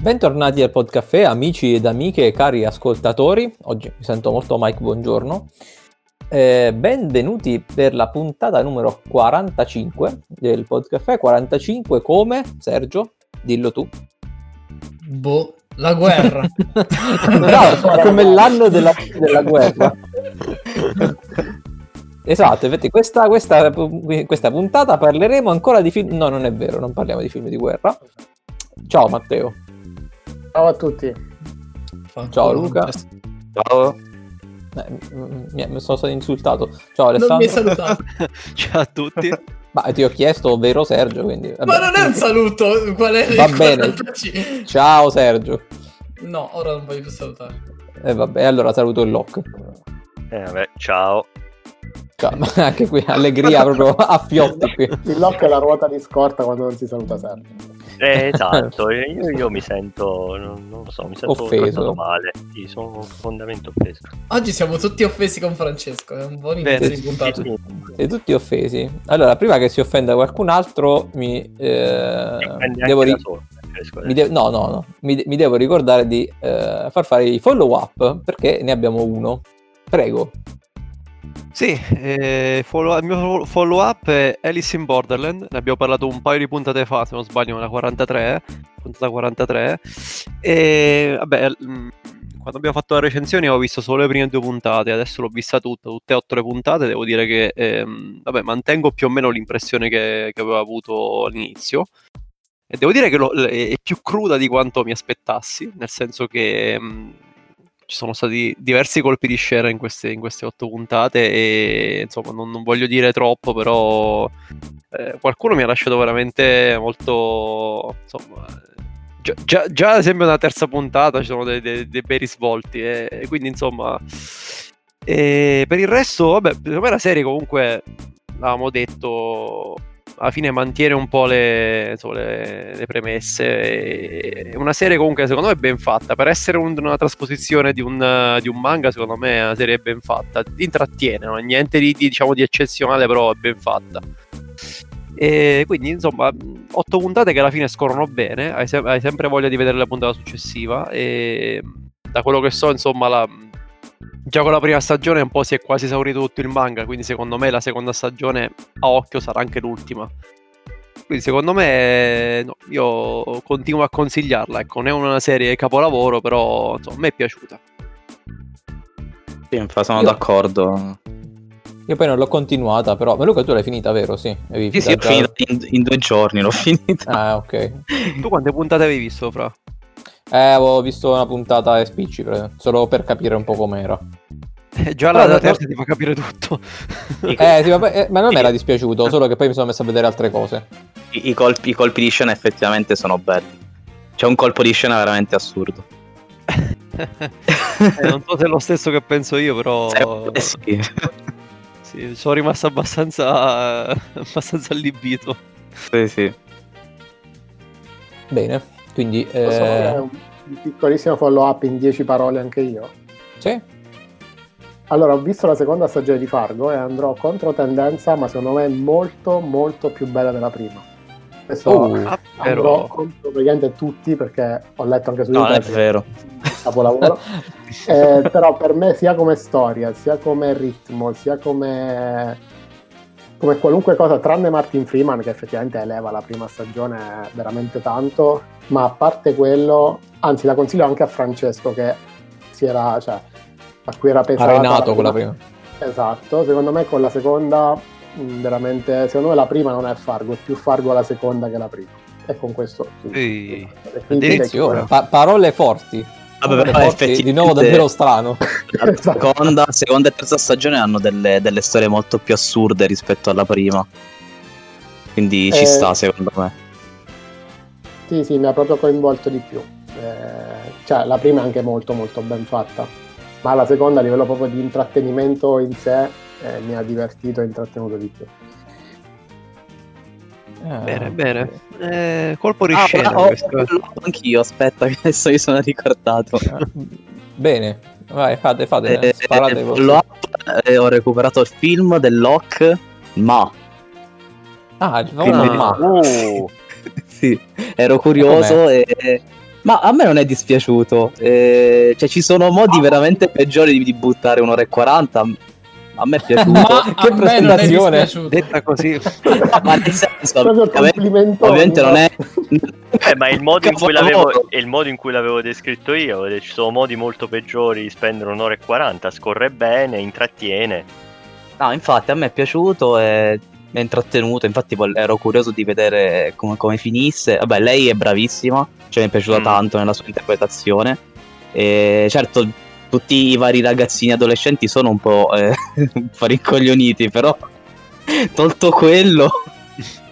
Bentornati al Podcaffè, amici ed amiche e cari ascoltatori. Oggi mi sento molto Mike, buongiorno. Eh, benvenuti per la puntata numero 45 del Podcaffè. 45 come? Sergio, dillo tu. Boh, la guerra. Bravo, come l'anno della, della guerra. Esatto, infatti questa, questa, questa puntata parleremo ancora di film... No, non è vero, non parliamo di film di guerra. Ciao Matteo. Ciao a tutti. Ciao Luca. Ciao. Eh, mi, mi sono stato insultato. Ciao Alessandro. Non mi hai salutato. Ciao a tutti. Ma ti ho chiesto, vero Sergio? Quindi, Ma non è un saluto. Qual è Va bene. Ciao Sergio. No, ora non voglio più salutare. E eh, vabbè, allora saluto il lock. Eh, vabbè, ciao. Ciao, ma anche qui allegria proprio a fiotti qui. Il lock è la ruota di scorta quando non si saluta sempre. Eh, esatto, io, io, mi sento, non, non, lo so, mi sento offeso male, sì, sono profondamente offeso. Oggi siamo tutti offesi con Francesco, è un buon inizio di puntata. Siete tutti offesi. Allora, prima che si offenda qualcun altro, mi, eh, devo ri- mi de- no, no, no, mi, mi devo ricordare di eh, far fare i follow up perché ne abbiamo uno. Prego. Sì, eh, follow, il mio follow up è Alice in Borderland, ne abbiamo parlato un paio di puntate fa, se non sbaglio, nella 43, puntata 43, e vabbè, mm, quando abbiamo fatto la recensione ho visto solo le prime due puntate, adesso l'ho vista tutta, tutte e otto le puntate, devo dire che, ehm, vabbè, mantengo più o meno l'impressione che, che avevo avuto all'inizio, e devo dire che lo, è più cruda di quanto mi aspettassi, nel senso che... Mh, mm, ci sono stati diversi colpi di scena in queste, in queste otto puntate e insomma non, non voglio dire troppo, però eh, qualcuno mi ha lasciato veramente molto... Insomma, già, già, già ad esempio nella terza puntata ci sono dei, dei, dei bei risvolti e quindi insomma... E per il resto, vabbè, secondo me la serie comunque, l'avevamo detto, alla fine mantiene un po' le, insomma, le, le premesse. È una serie comunque secondo me ben fatta. Per essere un, una trasposizione di un, di un, manga, secondo me è una serie ben fatta. Intrattiene, non è niente di, di, diciamo, di eccezionale, però è ben fatta. E quindi insomma, otto puntate che alla fine scorrono bene. Hai, se- hai sempre voglia di vedere la puntata successiva. E da quello che so, insomma, la già con la prima stagione un po' si è quasi esaurito tutto il manga, quindi secondo me la seconda stagione a occhio sarà anche l'ultima. Quindi secondo me no, io continuo a consigliarla, ecco, non è una serie capolavoro, però insomma, a me è piaciuta. Sì, sono io... d'accordo. Io poi non l'ho continuata, però. Ma Luca, tu l'hai finita, vero? Sì, avevi sì, sì, ho finita in, in, due giorni, l'ho finita. Ah, ok. tu quante puntate avevi visto, Fra? Eh, avevo visto una puntata e spicci, solo per capire un po' com'era. Eh, già la, la terza ti fa capire tutto. eh, sì, vabbè, eh, ma non mi era dispiaciuto, solo che poi mi sono messo a vedere altre cose. I, i, colpi, I, colpi, di scena effettivamente sono belli. C'è un colpo di scena veramente assurdo. eh, non so se è lo stesso che penso io, però... Eh, sì. sì, sono rimasto abbastanza, abbastanza allibito. Sì, sì. Bene. Quindi, eh... un piccolissimo follow up in 10 parole anche io? Sì. Allora, ho visto la seconda stagione di Fargo e andrò contro tendenza, ma secondo me è molto molto più bella della prima. Adesso oh, andrò però... contro praticamente tutti perché ho letto anche su no, internet. No, è vero. Capolavoro. eh, però per me sia come storia, sia come ritmo, sia come come qualunque cosa, tranne Martin Freeman che effettivamente eleva la prima stagione veramente tanto, ma a parte quello, anzi la consiglio anche a Francesco che si era, cioè, a cui era pesata. Arenato con la prima. Esatto, secondo me con la seconda mm, veramente, secondo me la prima non è Fargo, è più Fargo la seconda che la prima. E con questo... Sì. Pa- parole forti. Vabbè, però forti, di nuovo davvero strano. La seconda, seconda, e terza stagione hanno delle, delle, storie molto più assurde rispetto alla prima. Quindi eh, ci sta, secondo me. Sì, sì, mi ha proprio coinvolto di più. Eh, cioè, la prima è anche molto, molto ben fatta. Ma la seconda, a livello proprio di intrattenimento in sé, eh, mi ha divertito e intrattenuto di più. Ah, bene, bene. Eh, colpo di ah, scena. Oh, anch'io, aspetta, che adesso mi sono ricordato. bene, vai, fate, fate. Eh, sparate eh, ho recuperato il film dell'Oc, ma. Ah, il film ah, ma. Oh. sì, ero curioso e Ma a me non è dispiaciuto. Eh, cioè, ci sono modi veramente peggiori di, di buttare un'ora e 40. A me è piaciuto. Ma Che a me non è presentazione. Detta così, Ma nel senso, ovviamente, ovviamente non no? è. Eh, ma il modo, in cui Capolavoro. l'avevo, il modo in cui l'avevo descritto io, detto, ci sono modi molto peggiori di spendere un'ora e 40, scorre bene, intrattiene. No, infatti a me è piaciuto e mi ha intrattenuto. Infatti ero curioso di vedere come, come finisse. Vabbè, lei è bravissima, cioè mi è piaciuta Mm. tanto nella sua interpretazione. E certo, tutti i vari ragazzini adolescenti sono un po' eh, rincoglioniti, però tolto quello,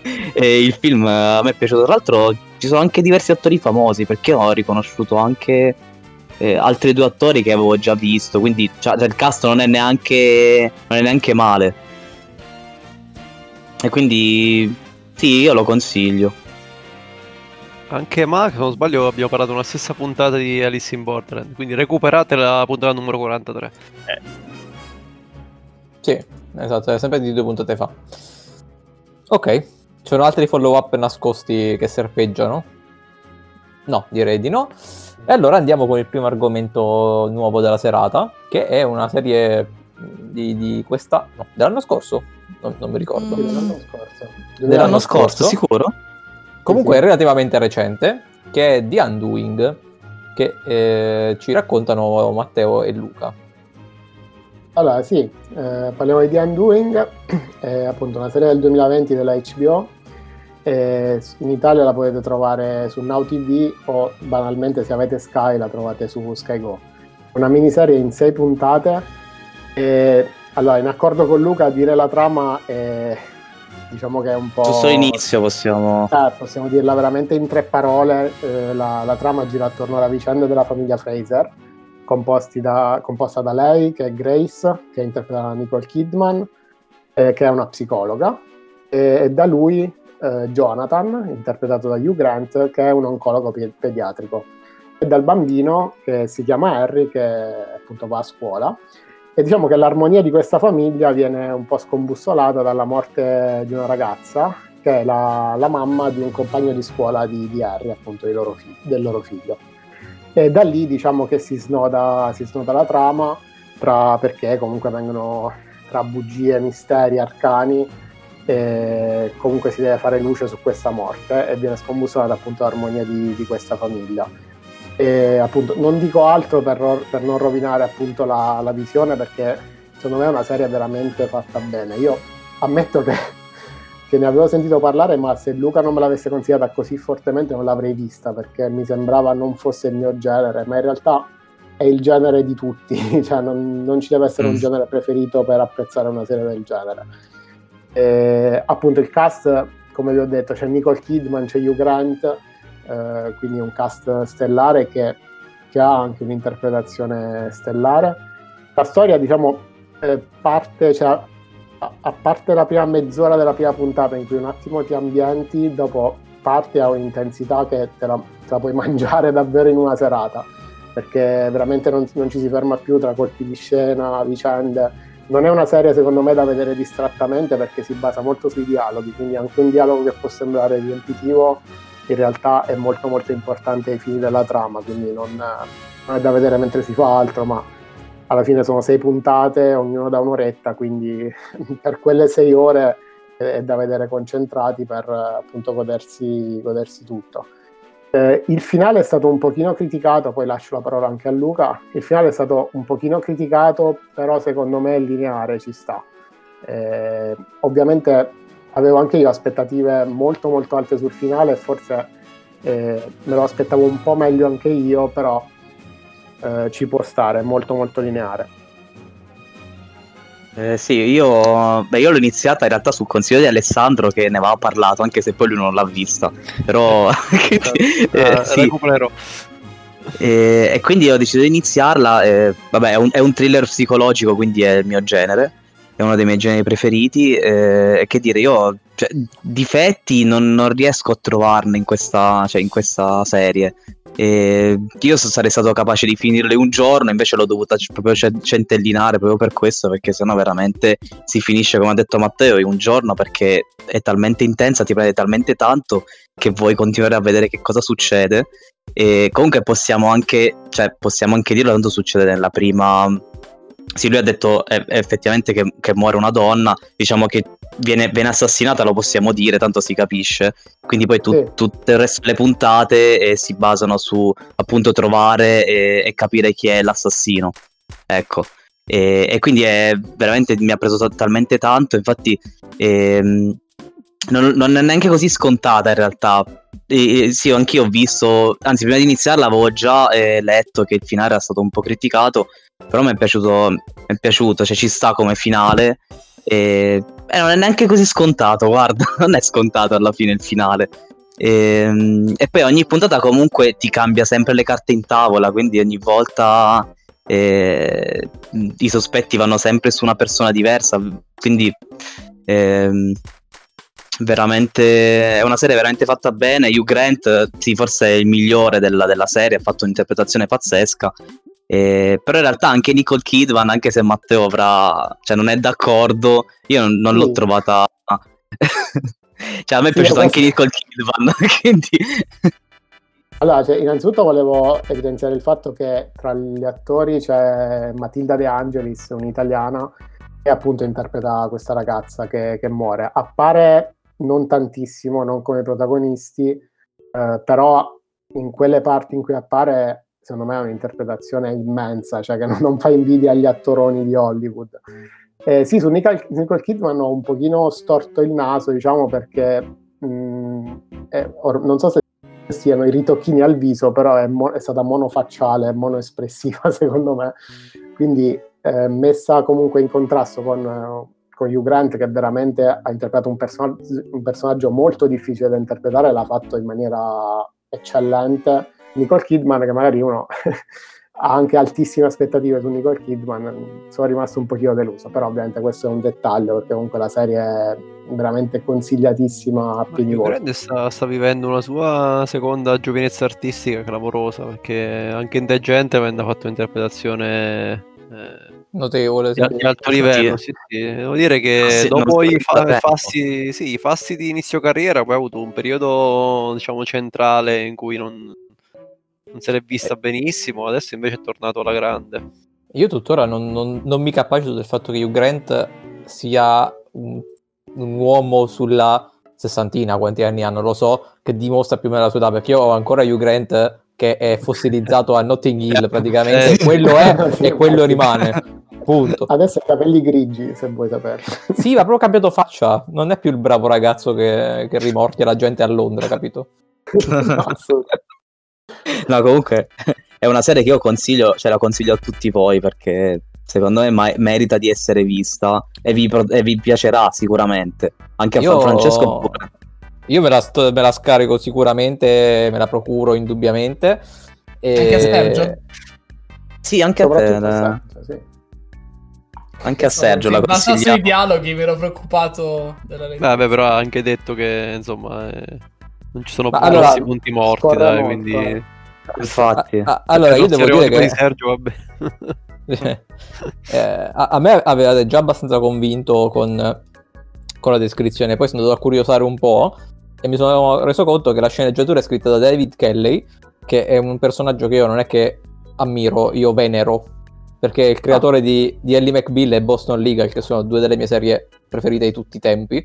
e il film eh, a me è piaciuto. Tra l'altro ci sono anche diversi attori famosi, perché ho riconosciuto anche eh, altri due attori che avevo già visto, quindi cioè, il cast non è neanche, non è neanche male. E quindi sì, io lo consiglio. Anche Ma, se non sbaglio, abbiamo parlato nella stessa puntata di Alice in Borderland. Quindi recuperate la puntata numero 43. Sì, esatto, è sempre di due puntate fa. Ok, ci sono altri follow-up nascosti che serpeggiano? No, direi di no. E allora andiamo con il primo argomento nuovo della serata, che è una serie di, di questa... no, dell'anno scorso? Non, non mi ricordo. Sì, Dell'anno scorso. Dell'anno scorso? sicuro? Comunque Sì, è relativamente recente, che è The Undoing, che eh, ci raccontano Matteo e Luca. Allora, sì, eh, parliamo di The Undoing, è appunto una serie del 2020 della HBO. e in Italia la potete trovare su Now TV o banalmente se avete Sky la trovate su Sky Go. Una miniserie in sei puntate. E, allora, in accordo con Luca, dire la trama è diciamo che è un po'. Giusto l'inizio possiamo... Eh, possiamo dirla veramente in tre parole. eh, la, la trama gira attorno alla vicenda della famiglia Fraser, da- composta da lei, che è Grace, che interpreta da Nicole Kidman, eh, che è una psicologa, e, e da lui eh, Jonathan, interpretato da Hugh Grant, che è un oncologo pe- pediatrico, e dal bambino che si chiama Harry, che appunto va a scuola. E diciamo che l'armonia di questa famiglia viene un po' scombussolata dalla morte di una ragazza che è la, la mamma di un compagno di scuola di, di Harry, appunto loro fi- del loro figlio. E da lì diciamo che si snoda, si snoda la trama tra, perché comunque vengono tra bugie, misteri, arcani e comunque si deve fare luce su questa morte e viene scombussolata appunto l'armonia di, di questa famiglia. E appunto non dico altro per, per non rovinare appunto la, la visione perché secondo me è una serie veramente fatta bene. Io ammetto che, che ne avevo sentito parlare, ma se Luca non me l'avesse consigliata così fortemente non l'avrei vista perché mi sembrava non fosse il mio genere, ma in realtà è il genere di tutti, cioè non, non ci deve essere un Mm. genere preferito per apprezzare una serie del genere. E, appunto il cast, come vi ho detto, c'è Nicole Kidman, c'è Hugh Grant, eh, quindi un cast stellare che, che ha anche un'interpretazione stellare. La storia, diciamo, eh, parte, cioè, a, a parte la prima mezz'ora della prima puntata in cui un attimo ti ambienti, dopo parte a un'intensità che te la, te la puoi mangiare davvero in una serata, perché veramente non, non ci si ferma più tra colpi di scena, vicende. Non è una serie secondo me da vedere distrattamente perché si basa molto sui dialoghi, quindi anche un dialogo che può sembrare riempitivo in realtà è molto molto importante ai fini della trama, quindi non, non è da vedere mentre si fa altro, ma alla fine sono sei puntate, ognuno da un'oretta, quindi per quelle sei ore è da vedere concentrati per appunto godersi, godersi tutto. Eh, il finale è stato un pochino criticato, poi lascio la parola anche a Luca. Il finale è stato un pochino criticato, però secondo me lineare, ci sta. Eh, ovviamente avevo anche io aspettative molto molto alte sul finale e forse eh, me lo aspettavo un po' meglio anche io, però eh, ci può stare, è molto molto lineare. Eh, sì, io, beh, io l'ho iniziata in realtà sul consiglio di Alessandro che ne aveva parlato, anche se poi lui non l'ha vista. Però eh, Eh, sì. recupererò. E, e quindi ho deciso di iniziarla. e, vabbè, è un, è un thriller psicologico, quindi è il mio genere. È uno dei miei generi preferiti. E che dire, io cioè, difetti non, non riesco a trovarne in questa, cioè, in questa serie. E io sarei stato capace di finirle un giorno, invece l'ho dovuta proprio ce- centellinare proprio per questo, perché sennò veramente si finisce, come ha detto Matteo, in un giorno perché è talmente intensa, ti prende talmente tanto che vuoi continuare a vedere che cosa succede. E comunque possiamo anche, cioè, possiamo anche dirlo, tanto succede nella prima... Sì, lui ha detto eh, effettivamente che, che muore una donna, diciamo che viene, viene assassinata, lo possiamo dire, tanto si capisce. Quindi poi tu, Sì. tutte il resto delle puntate eh, si basano su appunto trovare e, e capire chi è l'assassino. Ecco. E, e quindi è veramente mi ha preso talmente tanto, infatti ehm, non, non è neanche così scontata in realtà. E sì, anch'io ho visto, anzi prima di iniziarla avevo già eh, letto che il finale era stato un po' criticato, però mi è piaciuto, mi è piaciuto, cioè ci sta come finale. E, e non è neanche così scontato, guarda, non è scontato alla fine il finale. E, e poi ogni puntata comunque ti cambia sempre le carte in tavola, quindi ogni volta eh, i sospetti vanno sempre su una persona diversa, quindi ehm, veramente è una serie veramente fatta bene. Hugh Grant, sì, forse è il migliore della, della serie, ha fatto un'interpretazione pazzesca. Eh, però in realtà anche Nicole Kidman, anche se Matteo avrà, cioè non è d'accordo, io non, non l'ho Sì. trovata. cioè, a me è Sì, piaciuta anche Nicole Kidman, quindi Allora, cioè, innanzitutto volevo evidenziare il fatto che tra gli attori c'è Matilda De Angelis, un'italiana, che appunto interpreta questa ragazza che, che muore. Appare non tantissimo, non come protagonisti, eh, però in quelle parti in cui appare, secondo me è un'interpretazione immensa, cioè che non, non fa invidia agli attoroni di Hollywood. Eh, sì, su Nicole, Nicole Kidman ho un pochino storto il naso, diciamo, perché mh, eh, or- non so se siano i ritocchini al viso, però è, mo- è stata monofacciale, monoespressiva secondo me, quindi eh, messa comunque in contrasto con, con Hugh Grant che veramente ha interpretato un, person- un personaggio molto difficile da interpretare, l'ha fatto in maniera eccellente. Nicole Kidman che magari uno ha anche altissime aspettative su Nicole Kidman, sono rimasto un pochino deluso, però ovviamente questo è un dettaglio perché comunque la serie è veramente consigliatissima a Hugh voli. Sta, sta vivendo una sua seconda giovinezza artistica clamorosa perché anche in The Gentleman ha fatto un'interpretazione eh, Notevole, sì. di, di alto livello. Sì, sì. Devo dire che Ah, sì, dopo i, fa- fasti, sì, i fasti di inizio carriera, poi ha avuto un periodo diciamo centrale in cui non, non se l'è vista benissimo. Adesso invece è tornato alla grande. Io tuttora non, non- non mi capacito del fatto che Hugh Grant sia un, un uomo sulla sessantina, quanti anni ha, non lo so, che dimostra più o meno la sua età, perché io ho ancora Hugh Grant che è fossilizzato a Notting Hill praticamente, Eh. quello è e quello rimane, punto. Adesso ha i capelli grigi, se vuoi saperlo. Sì, ma proprio cambiato faccia, non è più il bravo ragazzo che, che rimorchia la gente a Londra, capito? No, assolutamente. No, comunque è una serie che io consiglio, ce la consiglio a tutti voi perché secondo me ma- merita di essere vista e vi, pro- e vi piacerà sicuramente. Anche a Io- Francesco pure. Io me la, sto- me la scarico sicuramente, me la procuro indubbiamente. E... Anche a Sergio? Sì, anche a te, Sergio, sì. anche a Sergio la ai suoi consigliamo. dialoghi mi ero preoccupato della vabbè, però ha anche detto che insomma eh, non ci sono grossi allora, punti morti, dai, molto, quindi... eh. Infatti. Ah, ah, allora, io devo dire che Sergio, vabbè. eh, a, a me aveva già abbastanza convinto con, con la descrizione, poi sono andato a curiosare un po' e mi sono reso conto che la sceneggiatura è scritta da David Kelly, che è un personaggio che io non è che ammiro, io venero, perché è il creatore di, di Ellie McBeal e Boston Legal, che sono due delle mie serie preferite di tutti i tempi,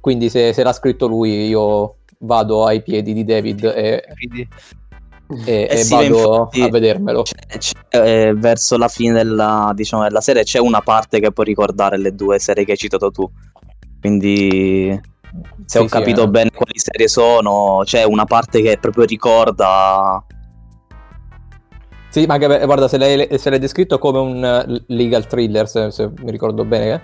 quindi se, se l'ha scritto lui io vado ai piedi di David e, e- Eh e sì, vado infatti- a vedermelo. C'è- c'è, eh, verso la fine della, diciamo, della serie c'è una parte che può ricordare le due serie che hai citato tu. Quindi, se Sì, ho sì, capito eh. bene quali serie sono, c'è una parte che proprio ricorda. Sì, ma anche guarda, se l'hai, se l'hai descritto come un eh, legal thriller, se, se mi ricordo bene,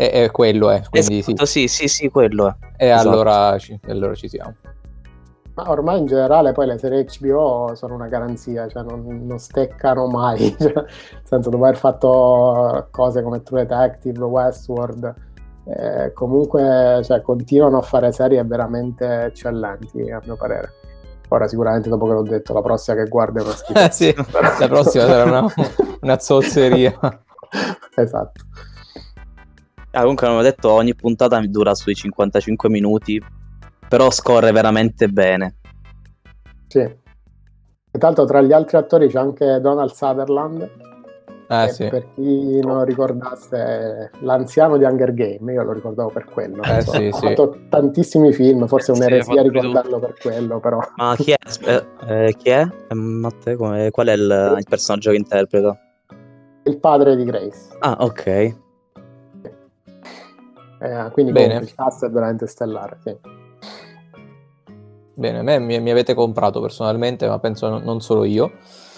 è, è quello, è. Quindi Esatto, sì, sì, sì, quello è. sì. E esatto. allora, ci, e allora ci siamo. Ma ormai in generale poi le serie HBO sono una garanzia, cioè non, non steccano mai, cioè, senso dopo aver fatto cose come True Detective, Westworld, eh, comunque cioè, continuano a fare serie veramente eccellenti a mio parere. Ora sicuramente dopo che l'ho detto, la prossima che guardo è una. Eh sì, la prossima sarà una, una zozzeria. esatto. Ah, comunque abbiamo detto ogni puntata dura sui 55 minuti, però scorre veramente bene. Sì. Tra l'altro tra gli altri attori c'è anche Donald Sutherland, Eh, sì. per chi non lo ricordasse è l'anziano di Hunger Game, io lo ricordavo per quello. Eh, sì, ha sì. fatto tantissimi film, forse è ha un'eresia ricordarlo per quello, però Ma chi è? Eh, eh, chi è? Eh, Matteo, come- qual è il, il personaggio che interpreta? il padre di Grace. Ah, ok. Eh, quindi Bene. comunque il cast è veramente stellare. Sì. Bene, a me mi, mi avete comprato personalmente, ma penso non, non solo io.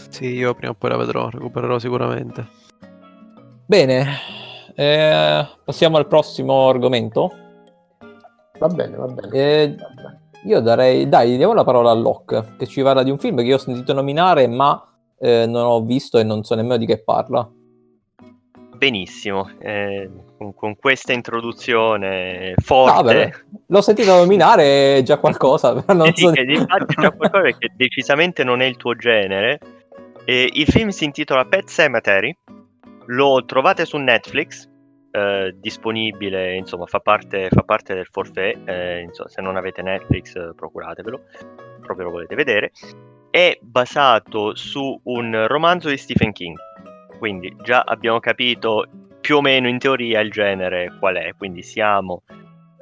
Sì, io prima o poi la vedrò, recupererò sicuramente. Bene, eh, passiamo al prossimo argomento. Va bene, va bene. Eh, Vabbè. io darei, dai, diamo la parola a Locke, che ci parla di un film che io ho sentito nominare, ma eh, non ho visto e non so nemmeno di che parla. Benissimo, eh, con, con questa introduzione No, forte. vabbè, l'ho sentito nominare, è già qualcosa, però non Sì, so che infatti c'è qualcosa che decisamente non è il tuo genere. Eh, il film si intitola Pet Cemetery, lo trovate su Netflix, eh, disponibile, insomma, fa parte, fa parte del forfait, eh, insomma, se non avete Netflix eh, procuratevelo, proprio lo volete vedere. È basato su un romanzo di Stephen King, quindi già abbiamo capito più o meno in teoria il genere qual è, quindi siamo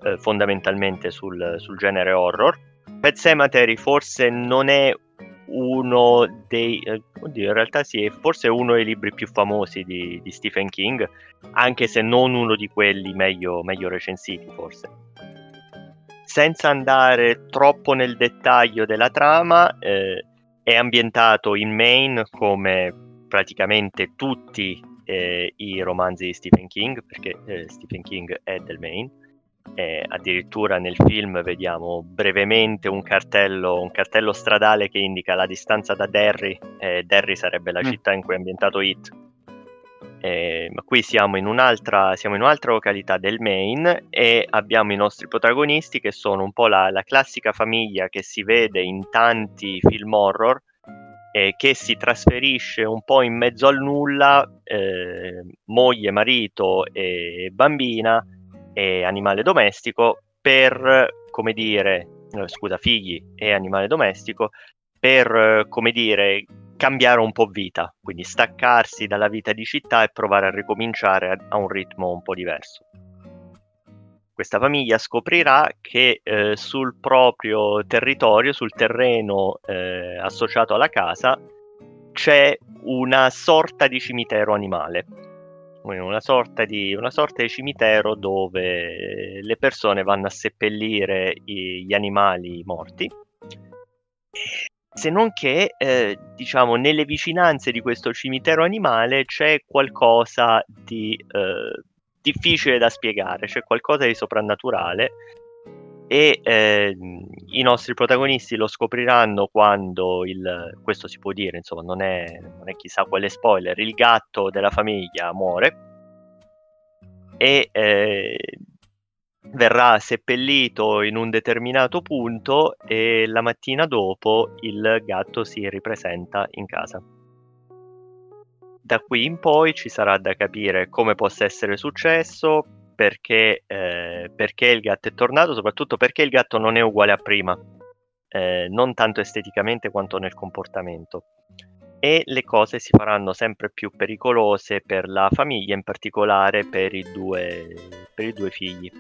eh, fondamentalmente sul, sul genere horror. Pet Cemetery forse non è uno dei eh, oddio, in realtà sì, è forse uno dei libri più famosi di, di Stephen King, anche se non uno di quelli meglio, meglio recensiti, forse. Senza andare troppo nel dettaglio della trama, eh, è ambientato in Maine come praticamente tutti eh, i romanzi di Stephen King, perché eh, Stephen King è del Maine. Eh, addirittura nel film vediamo brevemente un cartello, un cartello stradale che indica la distanza da Derry, eh, Derry sarebbe la Mm. città in cui è ambientato It. Eh, ma qui siamo in, un'altra, siamo in un'altra località del Maine e abbiamo i nostri protagonisti che sono un po' la, la classica famiglia che si vede in tanti film horror e che si trasferisce un po' in mezzo al nulla, eh, moglie, marito e bambina e animale domestico per, come dire, eh, scusa, figli e animale domestico per, eh, come dire, cambiare un po' vita, quindi staccarsi dalla vita di città e provare a ricominciare a, a un ritmo un po' diverso. Questa famiglia scoprirà che eh, sul proprio territorio, sul terreno eh, associato alla casa, c'è una sorta di cimitero animale. Una sorta, di, una sorta di cimitero dove le persone vanno a seppellire i- gli animali morti. Se non che, eh, diciamo, nelle vicinanze di questo cimitero animale c'è qualcosa di eh, difficile da spiegare, c'è qualcosa di soprannaturale e eh, i nostri protagonisti lo scopriranno quando il, questo si può dire, insomma, non è, non è chissà quale spoiler, il gatto della famiglia muore e eh, verrà seppellito in un determinato punto e la mattina dopo il gatto si ripresenta in casa. Da qui in poi ci sarà da capire come possa essere successo, perché, eh, perché il gatto è tornato, soprattutto perché il gatto non è uguale a prima, eh, non tanto esteticamente quanto nel comportamento. E le cose si faranno sempre più pericolose per la famiglia, in particolare per i due, per i due figli,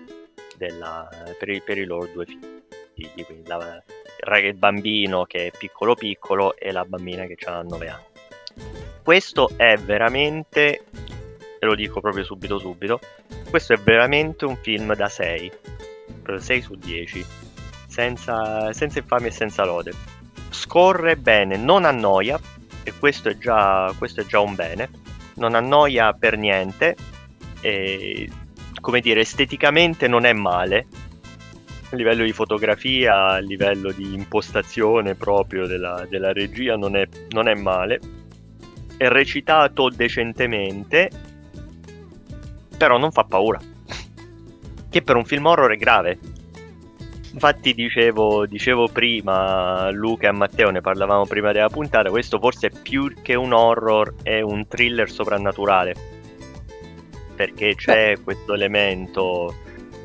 della, per, i, per i loro due figli, quindi la- il bambino che è piccolo piccolo e la bambina che ha 9 anni. Questo è veramente, e lo dico proprio subito subito, questo è veramente un film da 6, 6 su 10, senza, senza infamia e senza lode. Scorre bene, non annoia, e questo è già, questo è già un bene, non annoia per niente, e come dire, esteticamente non è male, a livello di fotografia, a livello di impostazione proprio della, della regia non è, non è male, recitato decentemente, però non fa paura. Che per un film horror è grave. Infatti dicevo, dicevo prima Luca e Matteo, ne parlavamo prima della puntata, questo forse è più che un horror, è un thriller soprannaturale. Perché c'è questo elemento,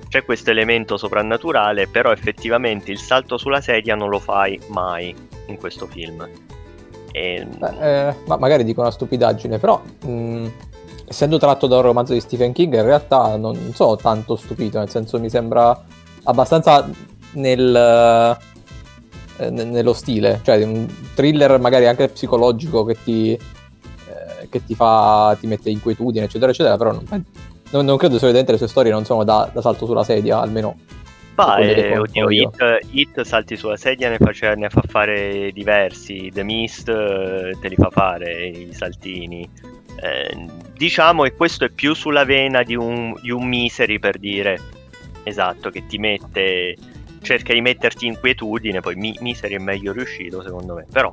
c'è questo elemento soprannaturale, però effettivamente il salto sulla sedia non lo fai mai in questo film. E- eh, ma magari dico una stupidaggine, però mh, essendo tratto da un romanzo di Stephen King, in realtà non sono tanto stupito, nel senso mi sembra abbastanza nel, eh, ne- nello stile, cioè un thriller magari anche psicologico che ti, eh, che ti fa, ti mette inquietudine, eccetera, eccetera, però non, non- non credo solitamente le sue storie non sono da, da salto sulla sedia, almeno Bah, eh, oddio, io. Hit, Hit salti sulla sedia ne, face- ne fa fare diversi, The Mist eh, te li fa fare i saltini. Eh, diciamo che questo è più sulla vena di un, di un Misery per dire, esatto, che ti mette, cerca di metterti inquietudine, poi Mi- Misery è meglio riuscito secondo me, però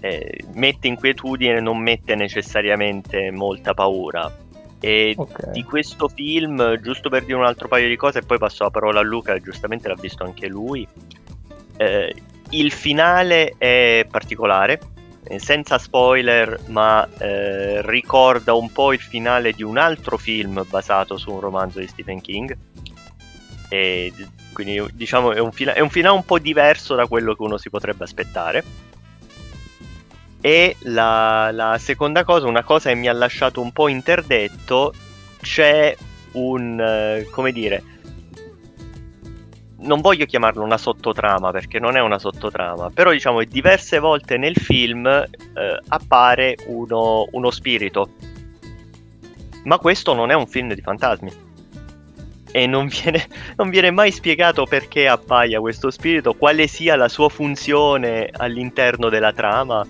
eh, mette inquietudine, non mette necessariamente molta paura. E Ok. di questo film, giusto per dire un altro paio di cose, e poi passo la parola a Luca, giustamente l'ha visto anche lui. eh, il finale è particolare, eh, senza spoiler, ma eh, ricorda un po' il finale di un altro film basato su un romanzo di Stephen King. E quindi diciamo è un, fina- è un finale un po' diverso da quello che uno si potrebbe aspettare. E la, la seconda cosa, una cosa che mi ha lasciato un po' interdetto, c'è un, eh, come dire, non voglio chiamarlo una sottotrama perché non è una sottotrama, però diciamo che diverse volte nel film eh, appare uno, uno spirito. Ma questo non è un film di fantasmi. E non viene, non viene mai spiegato perché appaia questo spirito, quale sia la sua funzione all'interno della trama.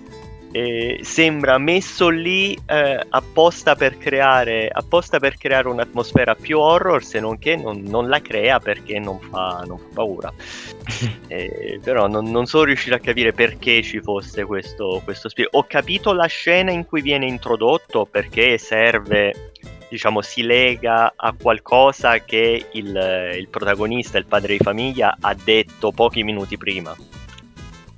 E sembra messo lì eh, apposta, per creare, apposta per creare un'atmosfera più horror, se non che non, non la crea perché non fa, non fa paura. Eh, però non, non sono riuscito a capire perché ci fosse questo, questo spirito. Ho capito la scena in cui viene introdotto perché serve, diciamo, si lega a qualcosa che il, il protagonista, il padre di famiglia, ha detto pochi minuti prima.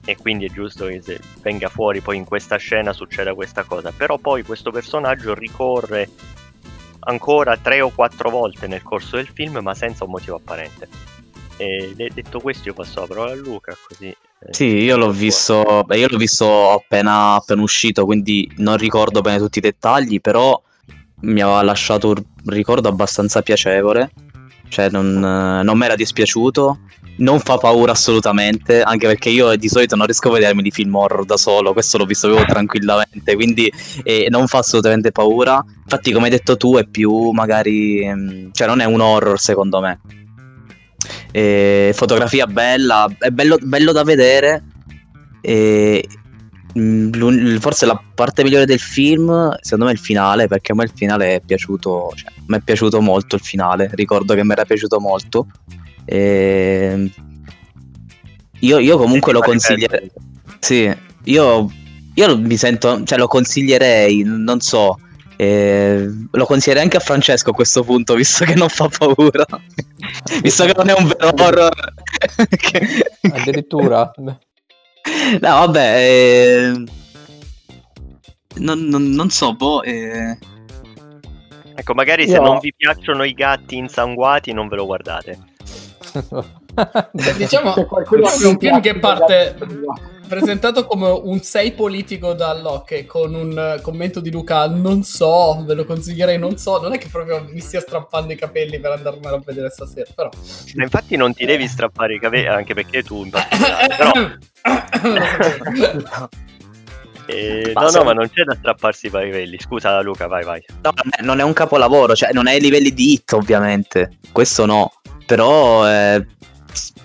E quindi è giusto che se venga fuori poi in questa scena succeda questa cosa. Però poi questo personaggio ricorre ancora tre o quattro volte nel corso del film, ma senza un motivo apparente. E de- detto questo, io passo la parola a Luca, così. eh, Sì, io l'ho visto, beh, io l'ho visto appena, appena uscito, quindi non ricordo bene tutti i dettagli, però mi aveva lasciato un ricordo abbastanza piacevole, cioè non, non mi era dispiaciuto, non fa paura assolutamente, anche perché io di solito non riesco a vedermi di film horror da solo, questo l'ho visto proprio tranquillamente, quindi eh, non fa assolutamente paura. Infatti, come hai detto tu, è più magari, mm, cioè non è un horror secondo me. E fotografia bella, è bello, bello da vedere. E mm, forse la parte migliore del film, secondo me, è il finale, perché a me il finale è piaciuto, cioè, mi è piaciuto molto il finale. Ricordo che mi era piaciuto molto. E... Io, io comunque lo consiglierei. Sì, io, io mi sento, cioè lo consiglierei, non so. eh, lo consiglierei anche a Francesco a questo punto, visto che non fa paura. visto che non è un vero horror. Che- Addirittura. No, vabbè, eh, non, non- non so, boh, eh, Ecco, magari se Io- non vi piacciono i gatti insanguati, non ve lo guardate. Diciamo Se qualcuno è un film che parte No. presentato come un 6 politico da Locke con un eh, commento di Luca non so, ve lo consiglierei non so, non è che proprio mi stia strappando i capelli per andarmelo a vedere stasera, però Ma infatti non ti devi strappare i capelli, anche perché tu in particolare. Però, Lo sapevo. eh, no, no, ma non c'è da strapparsi i capelli. Scusa Luca, vai, vai. no, non è- non è un capolavoro, cioè non è ai livelli di hit, ovviamente. Questo no, però eh,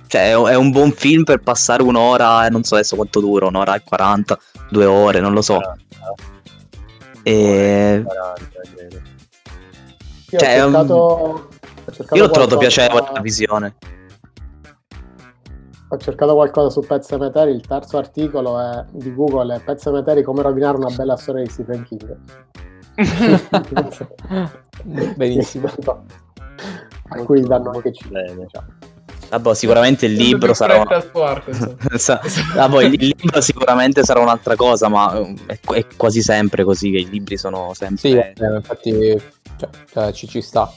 cioè, è, è un buon film per passare un'ora, eh, non so adesso quanto dura, un'ora e 40, due ore, non lo so. E... 40, credo. Io Cioè, ho un- cercato, ho cercato Io l'ho trovato piacevole la visione. Ho cercato qualcosa su Pet Cemetery, il terzo articolo è- di Google è Pet Cemetery come rovinare una bella storia di Stephen King. Benissimo. A cui danno anche 5. Bene. Vabbè, sicuramente il libro sarà insomma. Sa- ah, poi il libro sicuramente sarà un'altra cosa, ma eh, è, è quasi sempre così che i libri sono sempre... Sì, eh, infatti cioè, cioè, ci, ci sta.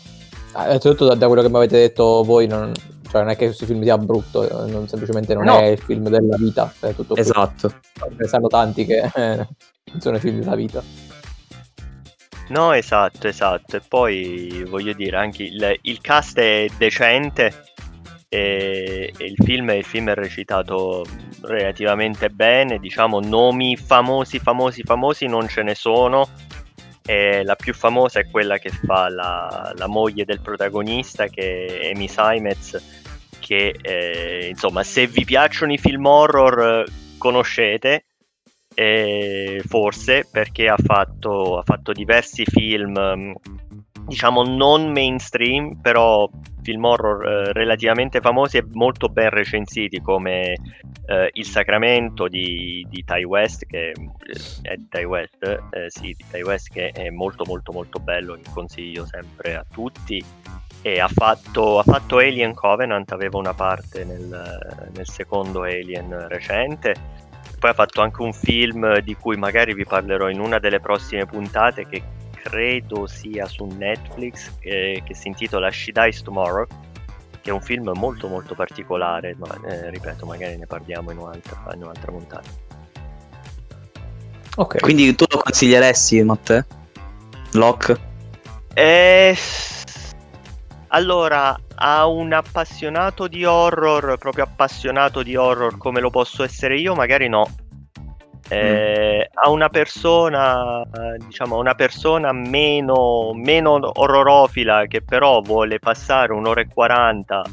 Soprattutto da, da quello che mi avete detto voi, non- Cioè non è che questo film sia brutto, eh, non- semplicemente non No. è il film della vita, è tutto. Esatto. Ne sanno tanti che eh, non sono i film della vita. No, esatto, esatto. E poi voglio dire, anche il, il cast è decente e, e il, film, il film è recitato relativamente bene. Diciamo, nomi famosi, famosi, famosi non ce ne sono. E la più famosa è quella che fa la, la moglie del protagonista, che è Amy Simez, che eh, insomma, se vi piacciono i film horror, conoscete. Eh, forse perché ha fatto, ha fatto diversi film, mm, diciamo non mainstream, però film horror eh, relativamente famosi e molto ben recensiti, come eh, Il Sacramento di, di Ty West, che eh, è di Ty West, eh, sì, di Ty West, che è molto molto molto bello, che consiglio sempre a tutti. E ha fatto, ha fatto Alien Covenant, aveva una parte nel, nel secondo Alien recente. Poi ha fatto anche un film di cui magari vi parlerò in una delle prossime puntate che credo sia su Netflix eh, che si intitola She Dies Tomorrow che è un film molto molto particolare ma eh, ripeto magari ne parliamo in un'altra, in un'altra puntata Ok. Quindi tu lo consiglieresti, Matteo? Lock? Eh, allora, a un appassionato di horror, proprio appassionato di horror come lo posso essere io, magari no. Eh, A una persona, diciamo, a una persona meno, meno orrorofila che però vuole passare un'ora e 40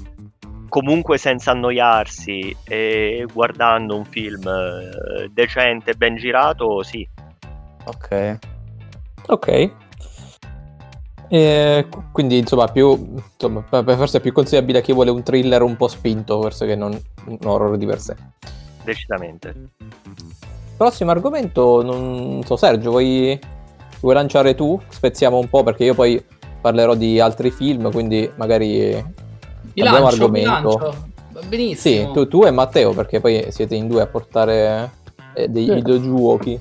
comunque senza annoiarsi e guardando un film eh, decente, ben girato, sì. Ok. Ok. E qu- quindi insomma più insomma, forse è più consigliabile a chi vuole un thriller un po' spinto forse che non un horror di per sé. Decisamente. Prossimo argomento, non so Sergio, vuoi, vuoi lanciare tu? Spezziamo un po' perché io poi parlerò di altri film, quindi magari Mi abbiamo lancio, argomento. benissimo. Sì, tu, tu e Matteo, perché poi siete in due a portare eh, dei Sì. videogiochi.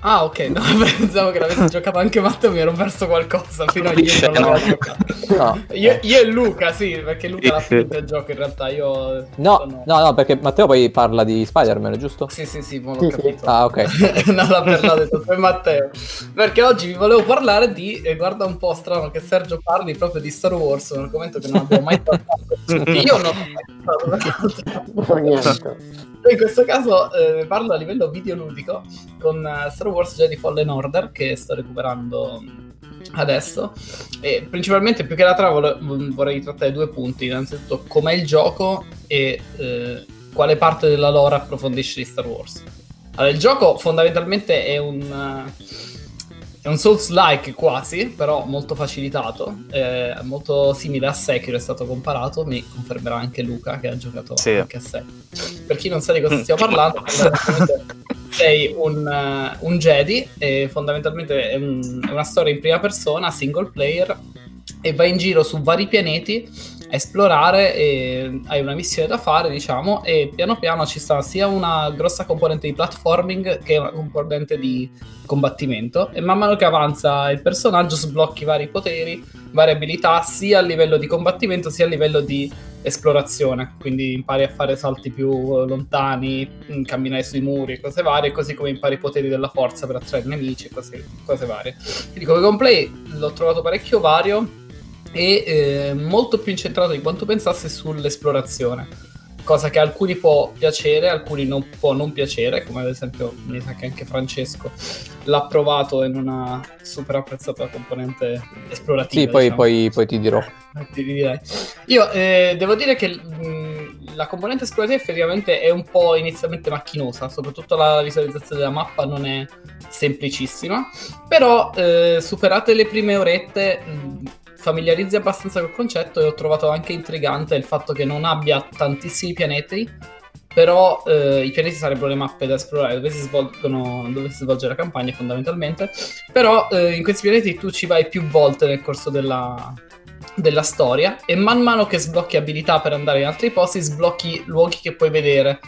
Ah, ok, no, pensavo che l'avessi giocato anche Matteo, mi ero perso qualcosa fino a ieri non l'avevo giocato. No, Io, io e Luca, sì, perché Luca l'ha finito il gioco in realtà, io... no, sono- no, no, perché Matteo poi parla di Spider-Man, giusto? Sì, sì, sì, mo l'ho Sì, sì. capito. Ah, ok. non l'ha parlato detto per Matteo. Perché oggi vi volevo parlare di, e guarda un po' strano che Sergio parli proprio di Star Wars, un argomento che non abbiamo mai trattato. che io non ho mai In questo caso eh, parlo a livello videoludico con eh, Star Wars Jedi Fallen Order che sto recuperando adesso. E principalmente più che la trama vole- vorrei trattare due punti. Innanzitutto com'è il gioco e eh, quale parte della lore approfondisce di Star Wars. Allora il gioco fondamentalmente è un eh, è un Souls-like quasi, però molto facilitato, è molto simile a Sekiro è stato comparato, mi confermerà anche Luca che ha giocato Sì. anche a Sekiro. Per chi non sa di cosa stiamo parlando, sei un, eh, un Jedi e fondamentalmente è, un- è una storia in prima persona, single player, e vai in giro su vari pianeti a esplorare e hai una missione da fare, diciamo, e piano piano ci sta sia una grossa componente di platforming che una componente di combattimento e man mano che avanza il personaggio sblocchi vari poteri, varie abilità sia a livello di combattimento sia a livello di esplorazione, quindi impari a fare salti più lontani, mh, camminare sui muri e cose varie, così come impari i poteri della forza per attrarre nemici e cose, cose varie. Quindi come gameplay l'ho trovato parecchio vario e eh, molto più incentrato di quanto pensassi sull'esplorazione. Cosa che a alcuni può piacere, a alcuni non può non piacere, come ad esempio mi sa che anche Francesco l'ha provato e non ha super apprezzato la componente esplorativa. Sì, poi, diciamo. poi, poi ti dirò. Io eh, devo dire che mh, la componente esplorativa effettivamente è un po' inizialmente macchinosa, soprattutto la visualizzazione della mappa non è semplicissima, però eh, superate le prime orette mh, familiarizzi abbastanza col concetto e ho trovato anche intrigante il fatto che non abbia tantissimi pianeti, però eh, i pianeti sarebbero le mappe da esplorare dove si, svolgono, dove si svolge la campagna fondamentalmente, però eh, in questi pianeti tu ci vai più volte nel corso della, della storia e man mano che sblocchi abilità per andare in altri posti sblocchi luoghi che puoi vedere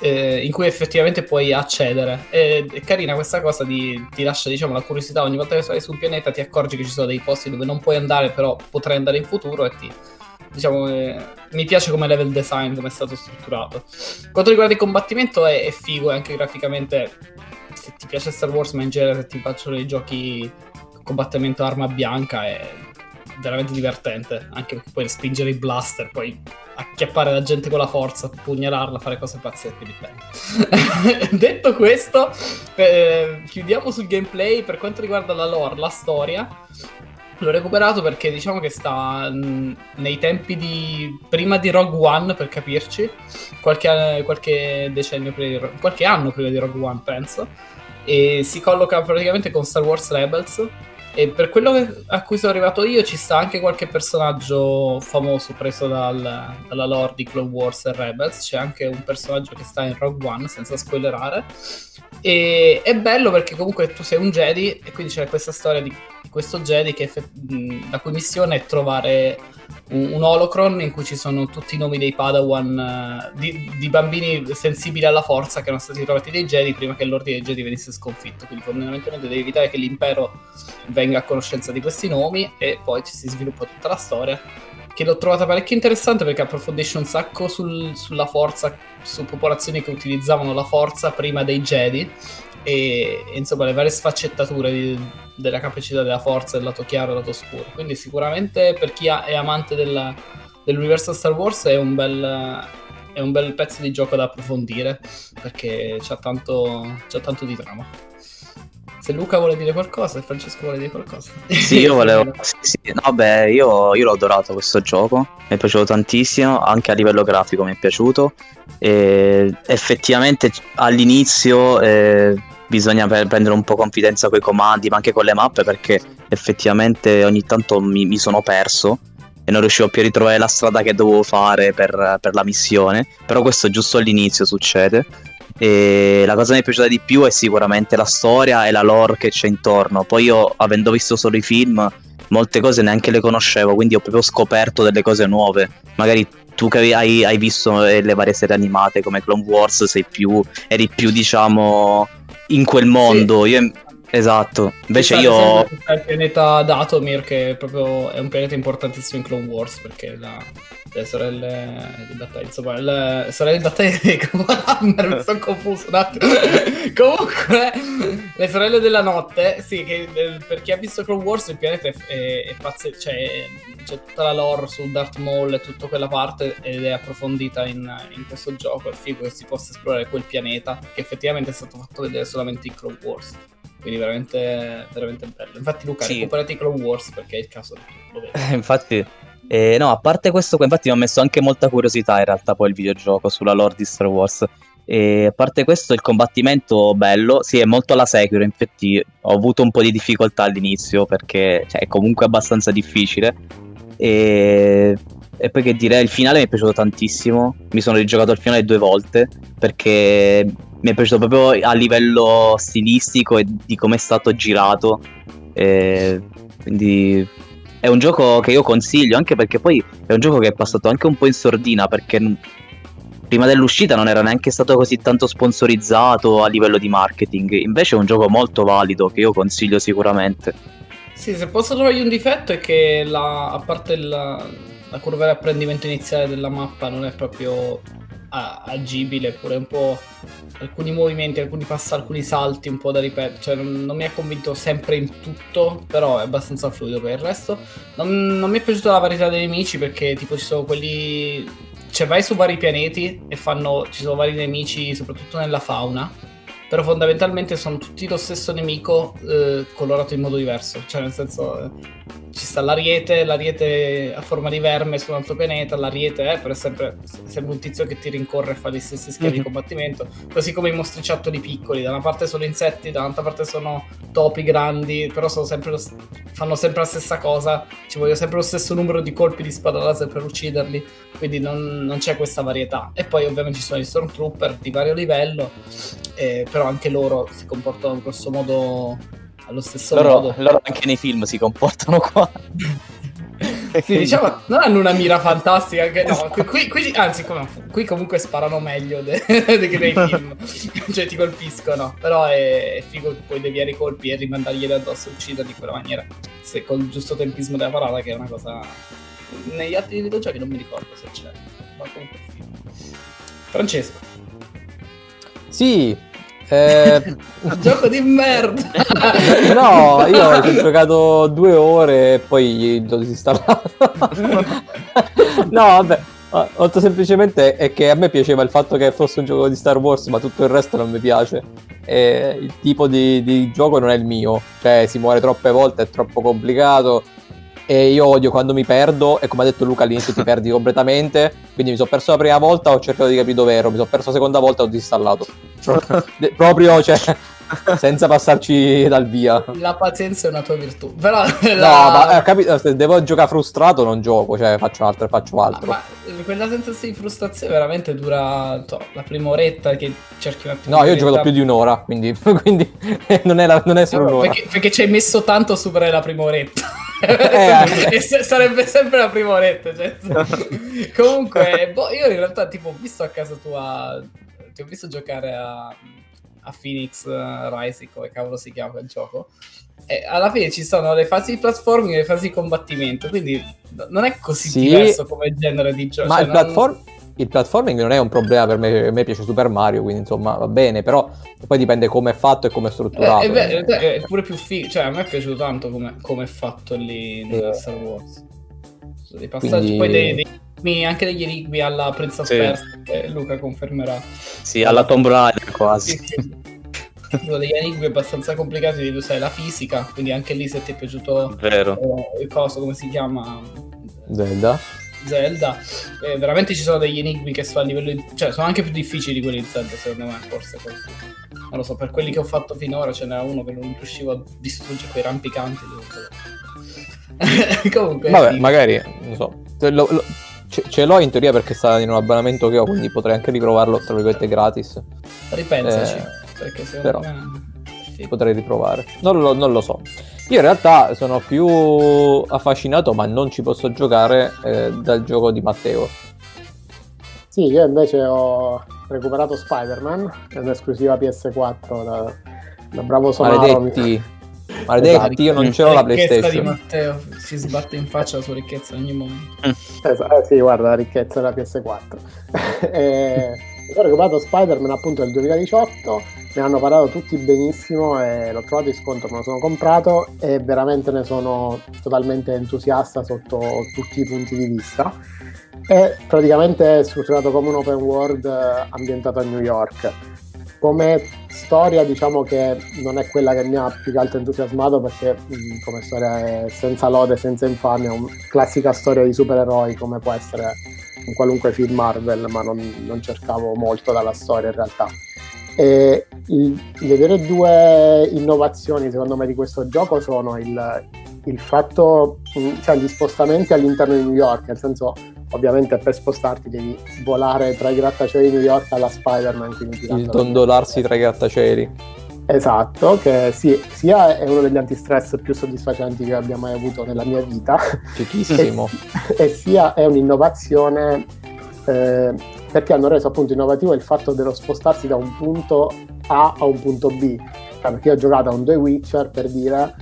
eh, in cui effettivamente puoi accedere e, è carina questa cosa di, ti lascia diciamo la curiosità ogni volta che sei su un pianeta ti accorgi che ci sono dei posti dove non puoi andare però potrai andare in futuro e ti diciamo, eh, mi piace come level design, come è stato strutturato. Quanto riguarda il combattimento è, è figo, anche graficamente, se ti piace Star Wars, ma in genere se ti piacciono i giochi combattimento arma bianca è veramente divertente, anche perché puoi spingere i blaster, poi acchiappare la gente con la forza, pugnalarla, fare cose pazzesche di bello. Detto questo, eh, chiudiamo sul gameplay per quanto riguarda la lore, la storia. L'ho recuperato perché diciamo che sta mh, nei tempi di prima di Rogue One, per capirci, qualche, qualche decennio prima di, qualche anno prima di Rogue One, penso, e si colloca praticamente con Star Wars Rebels e per quello che, a cui sono arrivato io ci sta anche qualche personaggio famoso preso dal, dalla lore di Clone Wars e Rebels. C'è anche un personaggio che sta in Rogue One, senza spoilerare. E è bello perché comunque tu sei un Jedi e quindi c'è questa storia di questo Jedi che la cui missione è trovare un, un, holocron in cui ci sono tutti i nomi dei Padawan uh, di, di, bambini sensibili alla forza che erano stati trovati dai Jedi prima che l'ordine dei Jedi venisse sconfitto. Quindi fondamentalmente devi evitare che l'impero venga a conoscenza di questi nomi e poi ci si sviluppa tutta la storia. Che l'ho trovata parecchio interessante perché approfondisce un sacco sul, sulla forza, su popolazioni che utilizzavano la forza prima dei Jedi e, e insomma le varie sfaccettature di, della capacità della forza, del lato chiaro e del lato scuro. Quindi sicuramente per chi è amante della, dell'universo Star Wars è un bel, è un bel pezzo di gioco da approfondire perché c'ha tanto, c'ha tanto di trama. Se Luca vuole dire qualcosa, e Francesco vuole dire qualcosa. Sì, io volevo. sì, sì. No, beh, io, io, l'ho adorato questo gioco. Mi è piaciuto tantissimo, anche a livello grafico mi è piaciuto. E effettivamente all'inizio eh, bisogna prendere un po' confidenza con i comandi, ma anche con le mappe, perché effettivamente ogni tanto mi, mi sono perso e non riuscivo più a ritrovare la strada che dovevo fare per, per la missione. Però questo giusto all'inizio succede. E la cosa che mi è piaciuta di più è sicuramente la storia e la lore che c'è intorno. Poi io, avendo visto solo i film, molte cose neanche le conoscevo, quindi ho proprio scoperto delle cose nuove. Magari tu che hai, hai visto le varie serie animate come Clone Wars, sei più, eri più, diciamo, in quel mondo. Sì. Io, esatto. Invece io. Il pianeta Datomir, che è proprio è un pianeta importantissimo in Clone Wars, perché la, le sorelle di battaglia, insomma, le sorelle di battaglia di Commander, mi sono confuso un attimo. Comunque, le sorelle della notte, sì, che per chi ha visto Clone Wars il pianeta è, è, è pazzesco, cioè c'è tutta la lore su Darth Maul e tutta quella parte ed è approfondita in, in questo gioco, è figo che si possa esplorare quel pianeta che effettivamente è stato fatto vedere solamente in Clone Wars. Quindi veramente, veramente bello. Infatti Luca, sì. recuperati Clone Wars perché è il caso di tutto. infatti eh, no, a parte questo, infatti mi ha messo anche molta curiosità in realtà poi il videogioco sulla lore di Star Wars. E a parte questo, il combattimento bello, sì, è molto alla Sekiro. Infatti, ho avuto un po' di difficoltà all'inizio perché cioè, è comunque abbastanza difficile. E, e poi che dire, il finale mi è piaciuto tantissimo. Mi sono rigiocato il finale due volte perché mi è piaciuto proprio a livello stilistico e di come è stato girato. E quindi è un gioco che io consiglio anche perché poi è un gioco che è passato anche un po' in sordina perché prima dell'uscita non era neanche stato così tanto sponsorizzato a livello di marketing. Invece è un gioco molto valido che io consiglio sicuramente. Sì, se posso trovargli un difetto è che la, a parte la, la curva di apprendimento iniziale della mappa non è proprio agibile, pure un po' alcuni movimenti, alcuni passi, alcuni salti un po' da ripetere, cioè non, non, mi ha convinto sempre in tutto, però è abbastanza fluido per il resto. Non, non mi è piaciuta la varietà dei nemici perché tipo ci sono quelli... Cioè vai su vari pianeti e fanno... ci sono vari nemici soprattutto nella fauna, però fondamentalmente sono tutti lo stesso nemico eh, colorato in modo diverso, cioè nel senso... Eh, ci sta l'ariete, l'ariete a forma di verme su un altro pianeta, l'ariete è, però è sempre, sempre un tizio che ti rincorre e fa gli stessi schemi mm-hmm. di mhm. combattimento, così come i mostriciattoli piccoli, da una parte sono insetti, dall'altra parte sono topi grandi, però sempre lo, fanno sempre la stessa cosa, ci voglio sempre lo stesso numero di colpi di spada laser per ucciderli, quindi non, non c'è questa varietà. E poi ovviamente ci sono gli Stormtrooper di vario livello, eh, però anche loro si comportano grosso modo allo stesso loro, modo. Loro anche nei film si comportano qua. sì, diciamo, non hanno una mira fantastica. Che, no, qui, qui, anzi, qui comunque sparano meglio de, de, che nei film. cioè, ti colpiscono. Però è, è figo che puoi deviare i colpi e rimandargli da addosso e ucciderli in quella maniera. Se col giusto tempismo della parata, che è una cosa negli altri videogiochi non mi ricordo se c'è. Ma comunque film. Francesco. Sì, eh, Gioco di merda! no, io ci ho giocato due ore e poi l'ho disinstallato. no, vabbè, molto semplicemente è che a me piaceva il fatto che fosse un gioco di Star Wars, ma tutto il resto non mi piace. E il tipo di, di gioco non è il mio, cioè si muore troppe volte, è troppo complicato. E io odio quando mi perdo, e come ha detto Luca all'inizio ti perdi completamente. Quindi mi sono perso la prima volta, ho cercato di capire dove ero, mi sono perso la seconda volta e ho disinstallato. De- proprio, cioè, senza passarci dal via. La pazienza è una tua virtù. Però No, la- ma eh, capito, se devo giocare frustrato non gioco, cioè faccio altro e faccio altro. Ma quella sensazione di frustrazione veramente dura so, la prima oretta che cerchi un attimo No, io ho giocato più di un'ora, quindi, quindi non, è la- non è solo No, un'ora. perché, perché ci hai messo tanto a superare la prima oretta. Eh. E se- sarebbe sempre la prima oretta. cioè. Comunque, boh, io in realtà tipo ho visto a casa tua, ti ho visto giocare a, a Phoenix eh, Rising, come cavolo si chiama quel gioco. E alla fine ci sono le fasi di platforming e le fasi di combattimento, quindi no- non è così Sì. diverso come genere di gioco. Ma cioè, il, non- platform- il platforming non è un problema per me, a me piace Super Mario, quindi insomma va bene, però poi dipende come è fatto e come è strutturato. Eh, è, vero, eh. è pure più figo, cioè a me è piaciuto tanto come, come è fatto lì in Eh. Star Wars. Dei passaggi, Quindi- poi dei, dei anche degli enigmi alla Prince of Sì. Persia, che Luca confermerà. Sì, alla Tomb Raider quasi. Sì, sì. Sono degli enigmi abbastanza complicati di usare la fisica, quindi anche lì se ti è piaciuto Vero. eh, il coso, come si chiama? Zelda. Zelda, eh, veramente ci sono degli enigmi che sono a livello di... cioè sono anche più difficili di quelli di Zelda secondo me, forse così. Non lo so, per quelli che ho fatto finora ce n'era uno che non riuscivo a distruggere quei rampicanti. Comunque, Vabbè, sì. magari, non so. Lo- lo- ce, ce l'ho in teoria perché sta in un abbonamento che ho, quindi potrei anche riprovarlo, tra virgolette, gratis. ripensaci, eh, perché secondo però- me... figo. Potrei riprovare. Non lo, non lo so. Io in realtà sono più affascinato, ma non ci posso giocare eh, dal gioco di Matteo. Sì, io invece ho recuperato Spider-Man, è un'esclusiva PS4 da, da bravo Sonaro. Maledetti. Maledetti, io non ce l'ho la ricchezza di PlayStation. Matteo si sbatte in faccia la sua ricchezza in ogni momento. Esatto, eh sì, guarda la ricchezza della PS4. e, ho recuperato Spider-Man appunto nel 2018, ne hanno parlato tutti benissimo e l'ho trovato in sconto, me lo sono comprato e veramente ne sono totalmente entusiasta sotto tutti i punti di vista. È praticamente strutturato come un open world eh, ambientato a New York. Come storia diciamo che non è quella che mi ha più che altro entusiasmato perché come storia è senza lode, senza infamia, una classica storia di supereroi come può essere in qualunque film Marvel, ma non, non cercavo molto dalla storia in realtà. E il- le vere due innovazioni secondo me di questo gioco sono il, il fatto, mh, cioè gli spostamenti all'interno di New York, nel senso ovviamente per spostarti devi volare tra i grattacieli di New York alla Spider-Man. Il dondolarsi tra i grattacieli. Esatto, che sì, sia è uno degli antistress più soddisfacenti che abbia mai avuto nella mia vita, Fichissimo. e sia è un'innovazione eh, perché hanno reso appunto innovativo il fatto dello spostarsi da un punto A a un punto B. Cioè, perché io ho giocato a un The Witcher per dire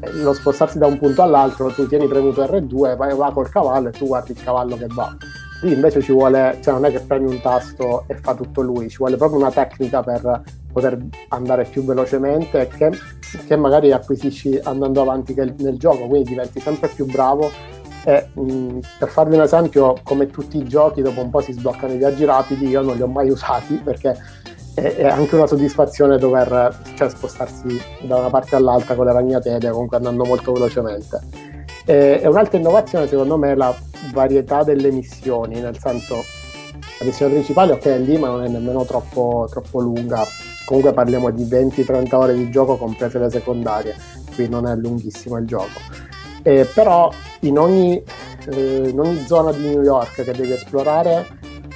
eh, lo spostarsi da un punto all'altro, tu tieni premuto R2, vai va col cavallo e tu guardi il cavallo che va. Qui invece ci vuole, cioè non è che premi un tasto e fa tutto lui, ci vuole proprio una tecnica per poter andare più velocemente che, che magari acquisisci andando avanti nel gioco, quindi diventi sempre più bravo e mh, per farvi un esempio, come tutti i giochi, dopo un po' si sbloccano i viaggi rapidi, io non li ho mai usati perché è, è anche una soddisfazione dover cioè, spostarsi da una parte all'altra con le ragnatele, comunque andando molto velocemente. E, e un'altra innovazione secondo me è la varietà delle missioni, nel senso la missione principale ok è lì ma non è nemmeno troppo, troppo lunga, comunque parliamo di 20-30 ore di gioco comprese le secondarie, qui non è lunghissimo il gioco. Eh, però in ogni, eh, in ogni zona di New York che devi esplorare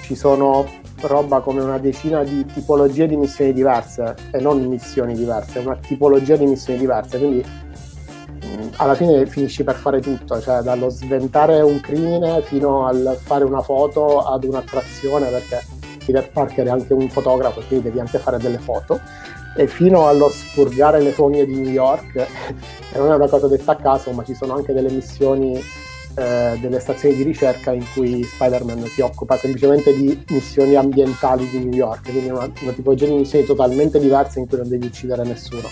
ci sono roba come una decina di tipologie di missioni diverse e non missioni diverse, una tipologia di missioni diverse, quindi mh, alla fine finisci per fare tutto, cioè dallo sventare un crimine fino al fare una foto ad un'attrazione perché Peter Parker è anche un fotografo quindi devi anche fare delle foto e fino allo spurgare le fogne di New York e non è una cosa detta a caso ma ci sono anche delle missioni eh, delle stazioni di ricerca in cui Spider-Man si occupa semplicemente di missioni ambientali di New York, quindi una, una tipologia di missioni totalmente diversa in cui non devi uccidere nessuno.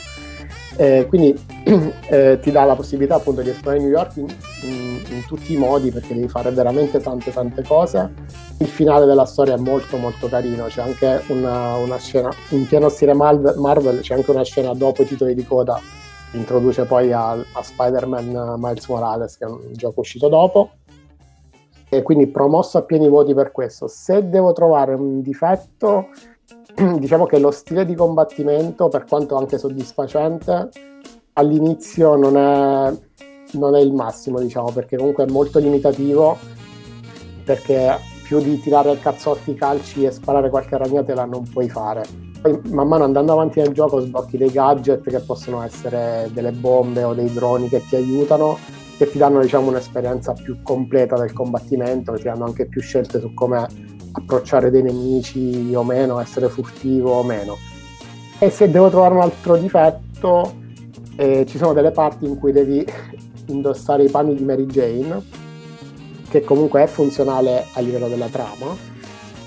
Eh, quindi eh, ti dà la possibilità appunto di esplorare New York in, in, in, tutti i modi perché devi fare veramente tante tante cose. Il finale della storia è molto molto carino, c'è anche una, una scena, in pieno stile Marvel, c'è anche una scena dopo i titoli di coda che introduce poi a, a Spider-Man Miles Morales che è un gioco uscito dopo e quindi promosso a pieni voti per questo. Se devo trovare un difetto diciamo che lo stile di combattimento, per quanto anche soddisfacente, all'inizio non è, non è il massimo, diciamo, perché comunque è molto limitativo, perché più di tirare cazzotti calci e sparare qualche ragnatela non puoi fare. Poi man mano andando avanti nel gioco sblocchi dei gadget che possono essere delle bombe o dei droni che ti aiutano, che ti danno diciamo, un'esperienza più completa del combattimento, ti danno anche più scelte su come approcciare dei nemici o meno, essere furtivo o meno. E se devo trovare un altro difetto, eh, ci sono delle parti in cui devi indossare i panni di Mary Jane, che comunque è funzionale a livello della trama,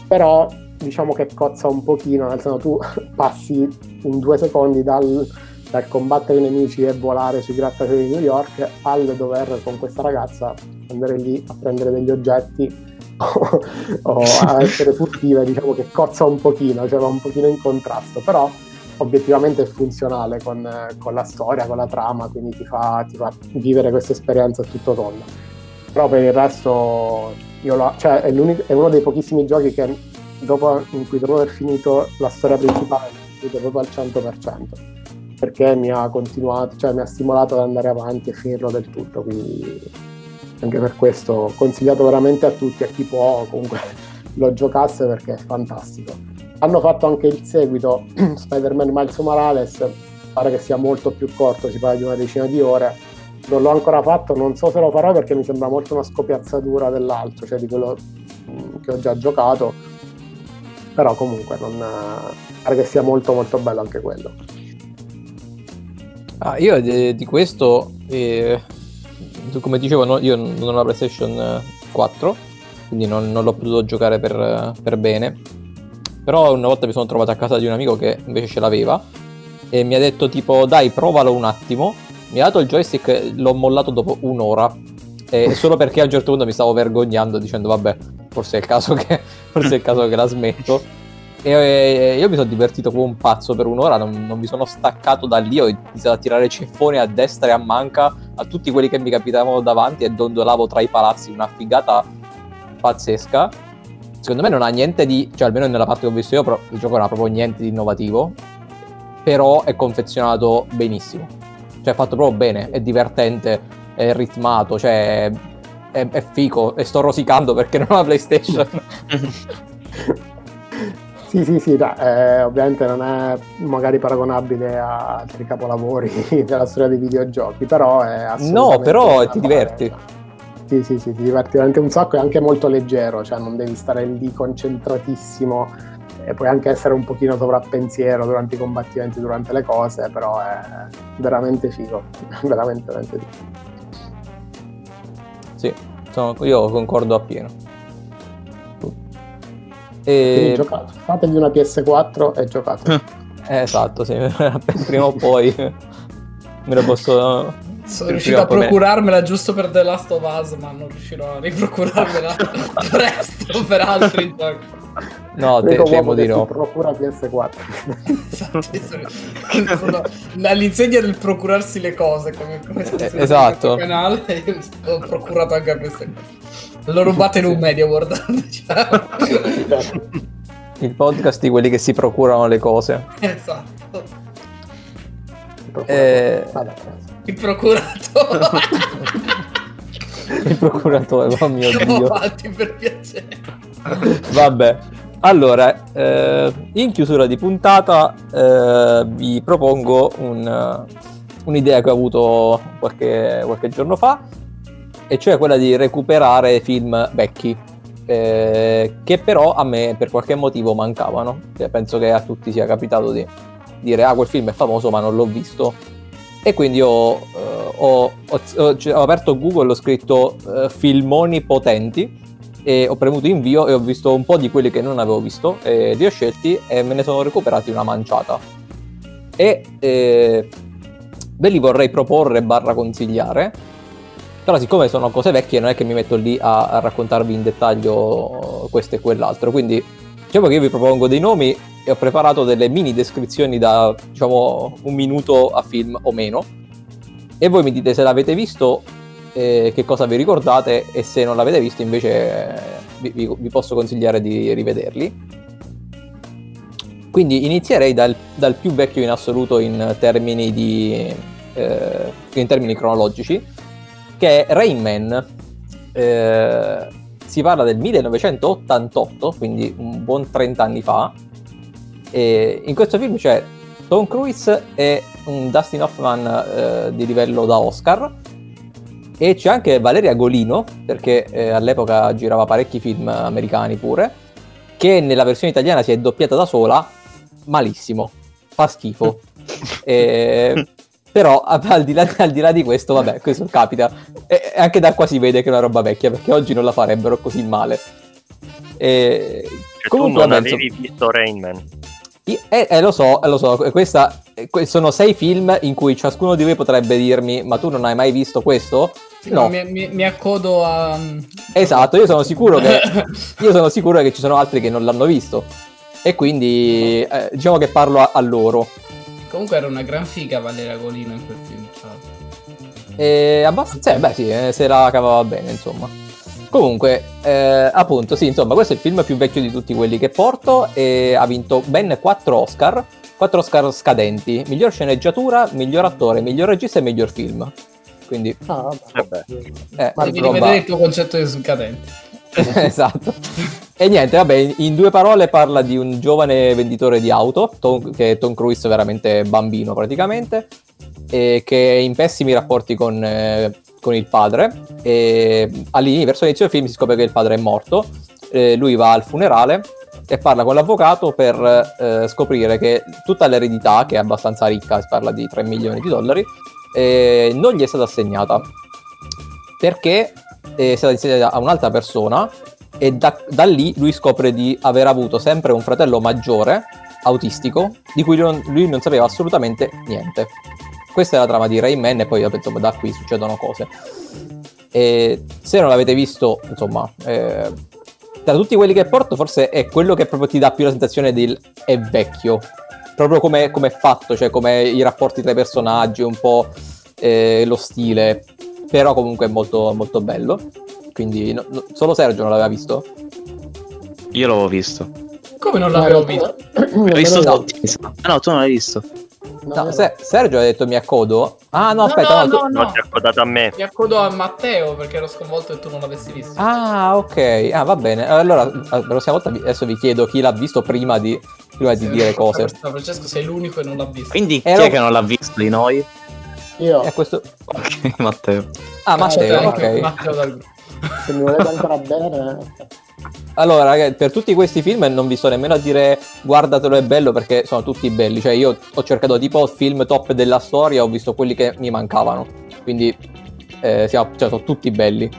però diciamo che cozza un pochino, nel senso tu passi in due secondi dal, dal combattere i nemici e volare sui grattacieli di New York al dover con questa ragazza andare lì a prendere degli oggetti o, a essere furtiva, diciamo che cozza un pochino, cioè va un pochino in contrasto, però obiettivamente è funzionale con, con la storia, con la trama, quindi ti fa, ti fa vivere questa esperienza a tutto tondo. Però per il resto lo, cioè, è, è, uno dei pochissimi giochi che dopo, in cui dopo aver finito la storia principale l'ho proprio al 100% perché mi ha continuato, cioè mi ha stimolato ad andare avanti e finirlo del tutto, quindi anche per questo consigliato veramente a tutti, a chi può comunque lo giocasse perché è fantastico. Hanno fatto anche il seguito Spider-Man Miles Morales, pare che sia molto più corto, si parla di una decina di ore. Non l'ho ancora fatto, non so se lo farò perché mi sembra molto una scopiazzatura dell'altro, cioè di quello mm, che ho già giocato. Però comunque non, pare che sia molto molto bello anche quello. Ah, io di, di questo eh, come dicevo, no, io non ho la PlayStation 4, quindi non, non l'ho potuto giocare per, per, bene. Però una volta mi sono trovato a casa di un amico che invece ce l'aveva e mi ha detto tipo dai provalo un attimo. Mi ha dato il joystick, l'ho mollato dopo un'ora. E solo perché a un certo punto mi stavo vergognando dicendo vabbè, forse è il caso che, forse è il caso che la smetto. E io mi sono divertito come un pazzo per un'ora, non, non mi sono staccato da lì, ho iniziato a tirare ceffoni a destra e a manca a tutti quelli che mi capitavano davanti e dondolavo tra i palazzi, una figata pazzesca. Secondo me non ha niente di, cioè almeno nella parte che ho visto io, però il gioco non ha proprio niente di innovativo, però è confezionato benissimo. Cioè è fatto proprio bene, è divertente, è ritmato, cioè è, è fico e sto rosicando perché non ho la PlayStation. Sì, sì, sì, da, eh, ovviamente non è magari paragonabile a altri capolavori della storia dei videogiochi, però è assolutamente... No, però ti diverti. Sì, sì, sì, ti diverti veramente un sacco, è anche molto leggero, cioè non devi stare lì concentratissimo e puoi anche essere un pochino sovrappensiero durante i combattimenti, durante le cose, però è veramente figo, veramente, veramente figo. Sì, sono, io concordo appieno. E... giocato. Fategli una PS4 e giocate. Eh, esatto, sì. prima o poi me la posso... Sono riuscito a procurarmela giusto per The Last of Us, ma non riuscirò a riprocurarmela presto per altri giochi. No, te, temo di no. Procura PS4. esatto, sono all'insegna del procurarsi le cose, come, come eh, esatto. canale, ho procurato anche a PS4. L'ho rubato in un Media World. Il podcast di quelli che si procurano le cose. Esatto. Eh... Il procuratore. Il procuratore, oh mio Dio. avanti per piacere. Vabbè. Allora, eh, in chiusura di puntata eh, vi propongo un, un'idea che ho avuto qualche, qualche giorno fa e cioè quella di recuperare film vecchi, eh, che però a me per qualche motivo mancavano. Cioè, penso che a tutti sia capitato di dire ah quel film è famoso ma non l'ho visto. E quindi ho, eh, ho- ho- cioè, ho aperto Google, ho scritto eh, filmoni potenti e ho premuto invio e ho visto un po' di quelli che non avevo visto e li ho scelti e me ne sono recuperati una manciata. E eh, ve li vorrei proporre barra consigliare, però siccome sono cose vecchie non è che mi metto lì a, a raccontarvi in dettaglio questo e quell'altro, quindi diciamo che io vi propongo dei nomi e ho preparato delle mini descrizioni da diciamo un minuto a film o meno e voi mi dite se l'avete visto eh, che cosa vi ricordate? E se non l'avete visto invece eh, vi, vi- posso consigliare di rivederli. Quindi inizierei dal, dal più vecchio in assoluto in termini di eh, in termini cronologici che è Rain Man. Eh, si parla del 1988 quindi un buon 30 anni fa. E in questo film c'è Tom Cruise e un Dustin Hoffman eh, di livello da Oscar e c'è anche Valeria Golino perché eh, all'epoca girava parecchi film americani pure che nella versione italiana si è doppiata da sola malissimo fa schifo. Eh, però al di, là, al di là di questo vabbè questo capita. E e anche da qua si vede che è una roba vecchia perché oggi non la farebbero così male. E Cioè, comunque tu non vabbè, avevi visto Rain Man. io- Eh, eh, lo so, eh, lo so, questa, eh, sono sei film in cui ciascuno di voi potrebbe dirmi ma tu non hai mai visto questo? No, Mi, mi- mi accodo a... esatto, io sono sicuro che, io sono sicuro che ci sono altri che non l'hanno visto e quindi eh, diciamo che parlo a, a loro. Comunque era una gran figa Valeria Golino in quel film. E abbastanza, beh sì, eh, se la cavava bene insomma. Comunque, eh, appunto, sì, insomma, questo è il film più vecchio di tutti quelli che porto e ha vinto ben 4 Oscar, 4 Oscar scadenti, miglior sceneggiatura, miglior attore, miglior regista e miglior film. Quindi, Ah, vabbè. eh, Ma Devi roba- rivedere il tuo concetto di scadente. esatto. E niente, vabbè, in- in due parole parla di un giovane venditore di auto, Tom- che è Tom Cruise veramente bambino praticamente, e che è in pessimi rapporti con, eh, con il padre. E verso del film si scopre che il padre è morto, eh, lui va al funerale e parla con l'avvocato per eh, scoprire che tutta l'eredità, che è abbastanza ricca, si parla di 3 milioni di dollari, eh, non gli è stata assegnata perché è stata insegnata a un'altra persona e da, da lì lui scopre di aver avuto sempre un fratello maggiore autistico di cui lui non, lui non sapeva assolutamente niente. Questa è la trama di Rayman e poi vabbè, insomma, da qui succedono cose. E se non l'avete visto, insomma, eh, tra tutti quelli che porto forse è quello che proprio ti dà più la sensazione del è vecchio. Proprio come come è fatto, cioè come i rapporti tra i personaggi, un po' eh, lo stile, però comunque è molto, molto bello. Quindi no- no- solo Sergio non l'aveva visto? Io l'avevo visto. Come non No, l'avevo visto? L'ho visto tutti. Ah, no, tu non l'hai visto. No, No, no, Se- Sergio ha detto mi accodo. Ah no, aspetta, no, tu- no, No, ti ha accodato a me. Mi accodo a Matteo perché ero sconvolto che tu non l'avessi visto. Ah, ok. Ah, va bene. Allora, la prossima volta vi- adesso vi chiedo chi l'ha visto prima di, prima di dire cose. Francesco sei l'unico e non l'ha visto. Quindi chi Ero- è che non l'ha visto di noi? Io, E questo... Ok, Matteo. Ah, Ah, Matteo, anche ok. Matteo dal se mi volete ancora bene... Allora, ragazzi, per tutti questi film non vi sto nemmeno a dire guardatelo è bello perché sono tutti belli. Cioè, io ho cercato tipo film top della storia, ho visto quelli che mi mancavano. Quindi, eh, siamo, cioè, sono tutti belli.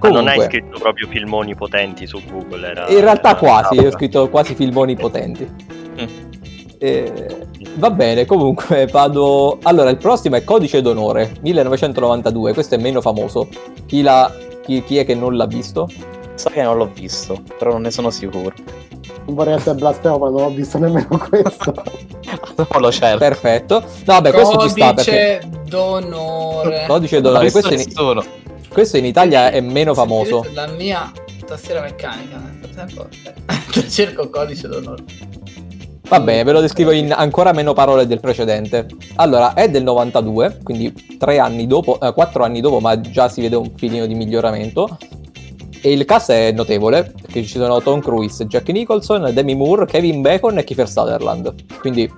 Ma non hai scritto proprio filmoni potenti su Google. Era, in realtà quasi, ho scritto quasi filmoni potenti. Mm. Eh, va bene, comunque vado. Allora, il prossimo è Codice d'onore 1992. Questo è meno famoso. Chi, l'ha- chi- chi è che non l'ha visto? Sa che non l'ho visto, però non ne sono sicuro. Non vorrei essere blasfemo, ma non ho visto nemmeno questo. Non lo cerco. Perfetto. No, vabbè, questo ci sta perché. Codice d'onore. Codice d'onore. Questo in, questo in Italia è meno famoso. La mia tastiera meccanica. Nel frattempo eh, cerco codice d'onore. Va bene, ve lo descrivo in ancora meno parole del precedente. Allora, è del 92, quindi tre anni dopo, eh, quattro anni dopo, ma già si vede un filino di miglioramento. E il cast è notevole, perché ci sono Tom Cruise, Jack Nicholson, Demi Moore, Kevin Bacon e Kiefer Sutherland. Quindi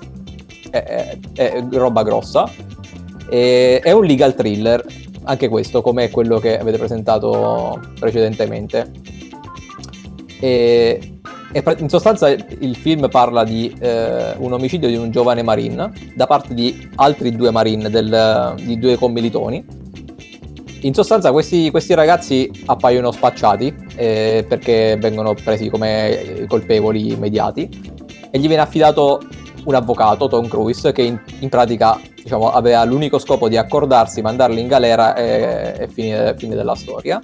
è, è- è roba grossa. E- è un legal thriller, anche questo, come quello che avete presentato precedentemente. E in sostanza il film parla di eh, un omicidio di un giovane marine da parte di altri due marine, del- di due commilitoni. In sostanza questi, questi ragazzi appaiono spacciati eh, perché vengono presi come colpevoli immediati e gli viene affidato un avvocato, Tom Cruise, che in, in pratica diciamo, aveva l'unico scopo di accordarsi, mandarli in galera e, e finire, fine della storia.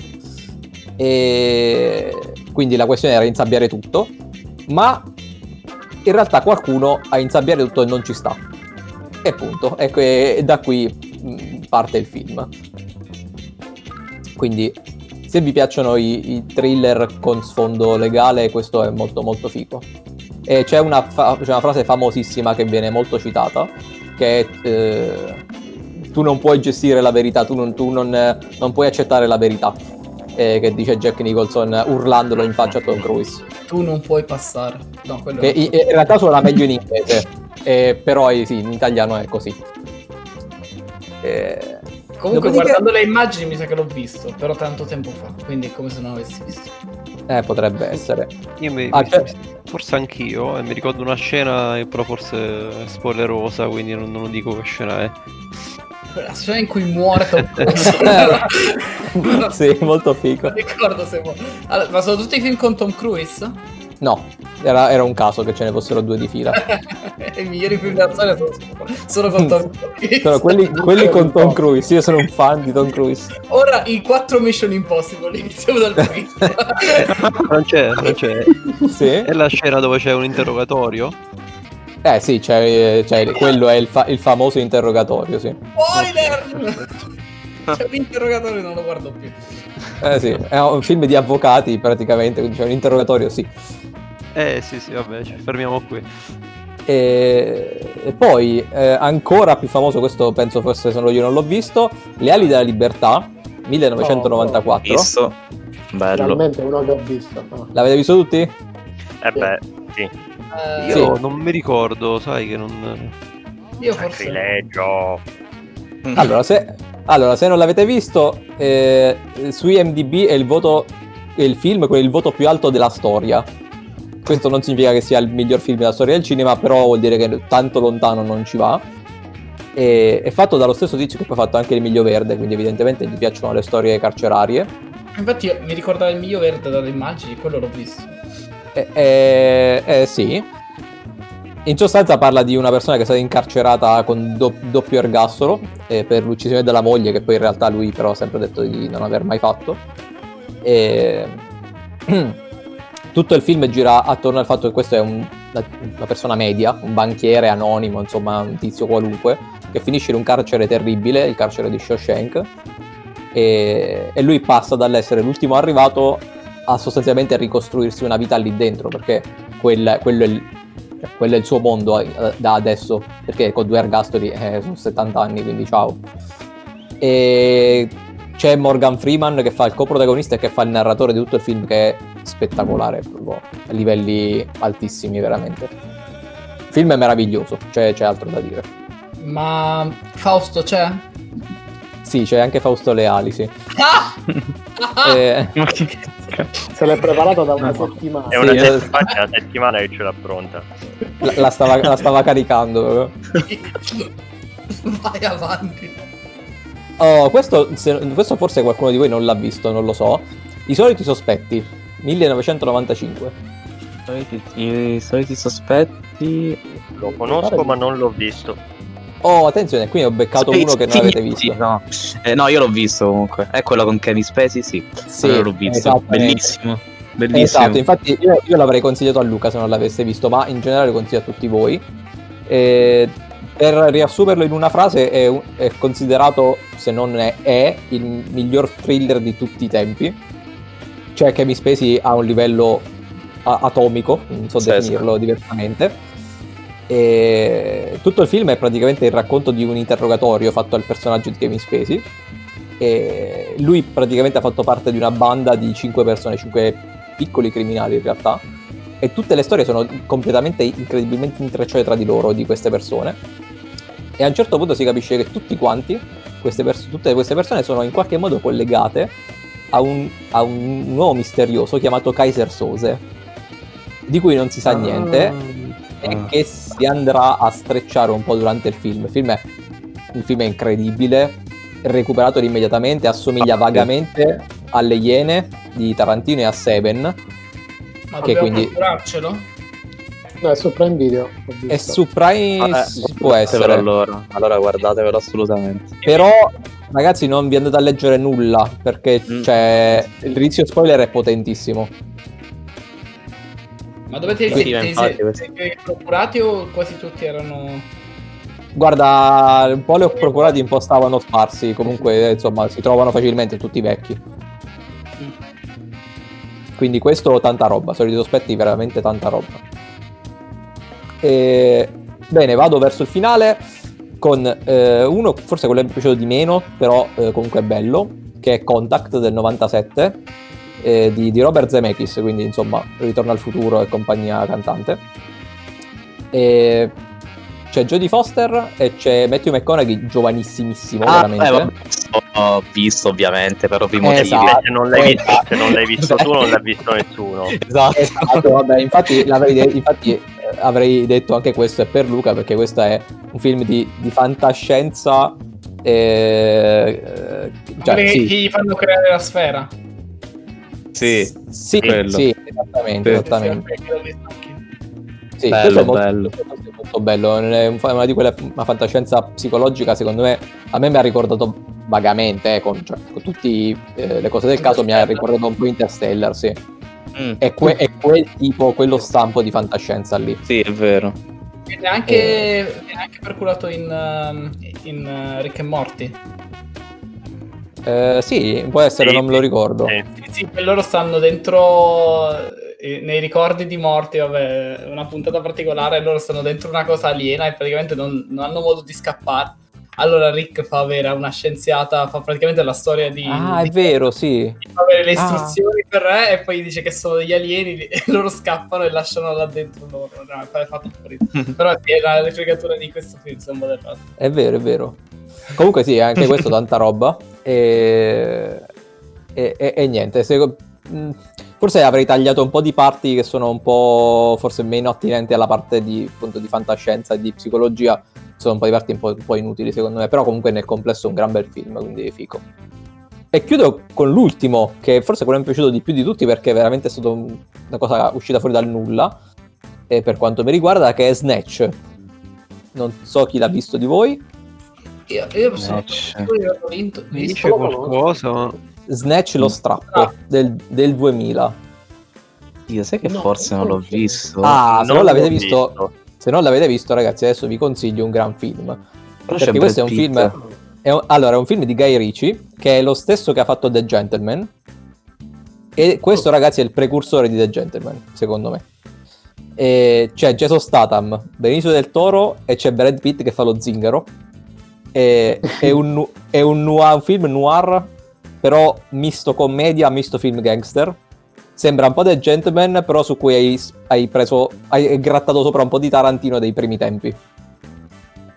E quindi la questione era insabbiare tutto, ma in realtà qualcuno a insabbiare tutto e non ci sta. E punto. E, que- e da qui mh, parte il film. Quindi se vi piacciono i, i thriller con sfondo legale, questo è molto molto figo. E c'è una, fa- c'è una frase famosissima che viene molto citata, che è eh, tu non puoi gestire la verità, tu non, tu non, non puoi accettare la verità, eh, che dice Jack Nicholson urlandolo in faccia a Tom Cruise. Tu non puoi passare. No, Che in, in realtà suona meglio in inglese, eh, però eh, sì, in italiano è così. Eh, Comunque Dopodiché- guardando le immagini mi sa che l'ho visto, però tanto tempo fa, quindi è come se non l'avessi visto. eh, potrebbe essere. Io mi, Ah, mi- cioè- forse anch'io, e mi ricordo una scena, eh, però forse è spoilerosa, quindi non, non lo dico che scena è. La scena in cui muore Tom Cruise. sì, molto figo. Non ricordo se muore. Allora, ma sono tutti i film con Tom Cruise? No, era, era un caso che ce ne fossero due di fila. I migliori film storia sono, sono con Tom Cruise. Sono quelli, quelli con Tom Cruise. Io sono un fan di Tom Cruise. Ora i quattro Mission Impossible, iniziamo dal primo. Non c'è, non c'è. Sì? È la scena dove c'è un interrogatorio? Eh sì, c'è, c'è- quello è il, fa- il famoso interrogatorio, sì. Spoiler! C'è un interrogatorio, non lo guardo più. Eh sì, è un film di avvocati praticamente, quindi c'è un interrogatorio, sì. Eh sì sì, vabbè, ci fermiamo qui. E, e poi, eh, ancora più famoso, questo penso forse se no io non l'ho visto, Le ali della libertà, 1994. Visto. Bello. Finalmente uno che ho visto. no. L'avete visto tutti? Eh beh, sì. Eh, Io Sì. non mi ricordo, sai che non... io forse... Sacrilegio. Allora, se, allora, se non l'avete visto, eh, su IMDb è il voto, è il film con il voto più alto della storia. Questo non significa che sia il miglior film della storia del cinema, però vuol dire che tanto lontano non ci va. E, è fatto dallo stesso tizio che poi ha fatto anche il Miglio Verde, quindi evidentemente gli piacciono le storie carcerarie. Infatti mi ricordavo il miglio verde dalle immagini, quello l'ho visto. Eh, eh, eh, sì. In sostanza parla di una persona che è stata incarcerata con do- doppio ergastolo eh, per l'uccisione della moglie, che poi in realtà lui però ha sempre detto di non aver mai fatto. E... Tutto il film gira attorno al fatto che questo è un- una, persona media, un banchiere anonimo, insomma un tizio qualunque, che finisce in un carcere terribile, il carcere di Shawshank, e, e lui passa dall'essere l'ultimo arrivato a sostanzialmente ricostruirsi una vita lì dentro, perché quel- quello, è il, cioè, quello è il suo mondo eh, da adesso, perché con due ergastoli eh, sono 70 anni, quindi ciao. E c'è Morgan Freeman che fa il coprotagonista e che fa il narratore di tutto il film, che è spettacolare, proprio a livelli altissimi, veramente. Il film è meraviglioso, c'è, c'è altro da dire. Ma Fausto c'è? Sì, c'è anche Fausto Leali, sì. Ah! Ah! Eh, Se l'è preparato da una settimana. È una, Sì, set- infatti è una settimana che ce l'ha pronta. la, la stava, la stava caricando. proprio. Vai avanti. Oh, questo, se- questo forse qualcuno di voi non l'ha visto, non lo so. I soliti sospetti, 1995. Soliti- I soliti sospetti. Lo conosco ma non l'ho visto. Oh, attenzione, qui ho beccato uno che non avete visto. no. Eh, no, io l'ho visto comunque. È quello con Kevin Spacey, sì. Sì, Allora l'ho visto. esattamente. Bellissimo. Bellissimo. Esatto, infatti io, io l'avrei consigliato a Luca se non l'avesse visto, ma in generale lo consiglio a tutti voi. E per riassumerlo in una frase, è, è considerato, se non è, è, il miglior thriller di tutti i tempi. Cioè Kevin Spacey ha un livello a- atomico, non so Sì, definirlo diversamente. E tutto il film è praticamente il racconto di un interrogatorio fatto al personaggio di Kevin Spacey. E lui praticamente ha fatto parte di una banda di cinque persone, cinque piccoli criminali in realtà. E tutte le storie sono completamente incredibilmente intrecciate tra di loro di queste persone. E a un certo punto si capisce che tutti quanti, queste pers- tutte queste persone sono in qualche modo collegate a un, a un uomo misterioso chiamato Kaiser Sose. di cui non si sa Ah. niente e che si andrà a strecciare un po' durante il film. Il film è, il film è incredibile, recuperato immediatamente, assomiglia Ah, sì. vagamente alle Iene di Tarantino e a Seven. Ma Che quindi- procurarcelo? No, è su Prime Video. E su Prime Ah, eh, può essere. allora. Allora guardatevelo assolutamente. Però, ragazzi, non vi andate a leggere nulla perché Mm. cioè, il rischio spoiler è potentissimo. Ma dove te li Sì, sei, te procurati o quasi tutti erano... Guarda, un po' li ho procurati, un po' stavano sparsi. Comunque, insomma, si trovano facilmente tutti vecchi. Quindi questo tanta roba, soliti sospetti veramente tanta roba. E... Bene, vado verso il finale con eh, uno, forse quello che mi è piaciuto di meno, però eh, comunque è bello, che è Contact del 97 eh, di, di Robert Zemeckis, quindi insomma Ritorno al futuro e compagnia cantante. E c'è Jodie Foster e c'è Matthew McConaughey, giovanissimissimo, Ah, veramente. eh, ho visto ovviamente per ovvi motivi. esatto. Se non l'hai visto, se non l'hai visto tu, non Esatto. l'ha visto nessuno. Esatto. Esatto, vabbè, infatti, l'avrei de- infatti eh, avrei detto anche questo è per Luca perché questo è un film di, di fantascienza. eh, eh, cioè, sì, che gli fanno creare la sfera. Sì, sì, sì, esattamente, Sì. esattamente. Sì, Bello, questo è molto, bello. è molto bello. È un- una di quelle una fantascienza psicologica, secondo me, a me mi ha ricordato vagamente, eh, con, cioè, con tutte le cose del caso, mi ha ricordato un po' Interstellar, sì. Mm, È, que- è quel tipo, quello stampo di fantascienza lì. sì, è vero. Viene anche, viene anche perculato in, um, in uh, Rick e Morty. Eh, sì, può essere, Sì, non me lo ricordo. Sì. Sì, sì, loro stanno dentro eh, nei ricordi di morti, vabbè, una puntata particolare, loro stanno dentro una cosa aliena e praticamente non, non hanno modo di scappare. Allora Rick fa avere una scienziata, fa praticamente la storia di... Ah, è di- vero, sì. fa avere le Ah. istruzioni per re e poi dice che sono degli alieni e loro scappano e lasciano là dentro loro. No, fa, fa tutto ridere. Però sì, è la rifregatura di questo film, sono modellato. È vero, è vero. Comunque sì, anche questo tanta roba. E, e- e- e niente, se- mh, forse avrei tagliato un po' di parti che sono un po' forse meno attinenti alla parte di, appunto, di fantascienza e di psicologia. Sono un po' di parti un po', un po' inutili secondo me, però comunque nel complesso è un gran bel film, quindi fico. E chiudo con l'ultimo, che forse quello mi è piaciuto di più di tutti perché veramente è stata un- una cosa uscita fuori dal nulla, e per quanto mi riguarda, che è Snatch. Non so chi l'ha visto di voi. Io, io sono Snatch. io ho vinto, Mi visto dice qualcosa, ma... Snatch lo strappo Ah. del, del 2000. Io sai che No, forse non l'ho visto. Ah, se non, l'avete l'ho visto, se non l'avete visto, ragazzi, adesso vi consiglio un gran film. Però perché questo è un film. È un- allora, è un film di Guy Ritchie, che è lo stesso che ha fatto The Gentleman. E questo, ragazzi, è il precursore di The Gentleman, secondo me. E c'è Jason Statham, Benicio del Toro e c'è Brad Pitt che fa lo zingaro. E- è, un, è un noir- un film noir, però misto commedia, misto film gangster. Sembra un po' The Gentleman, però su cui hai, hai preso, hai grattato sopra un po' di Tarantino dei primi tempi.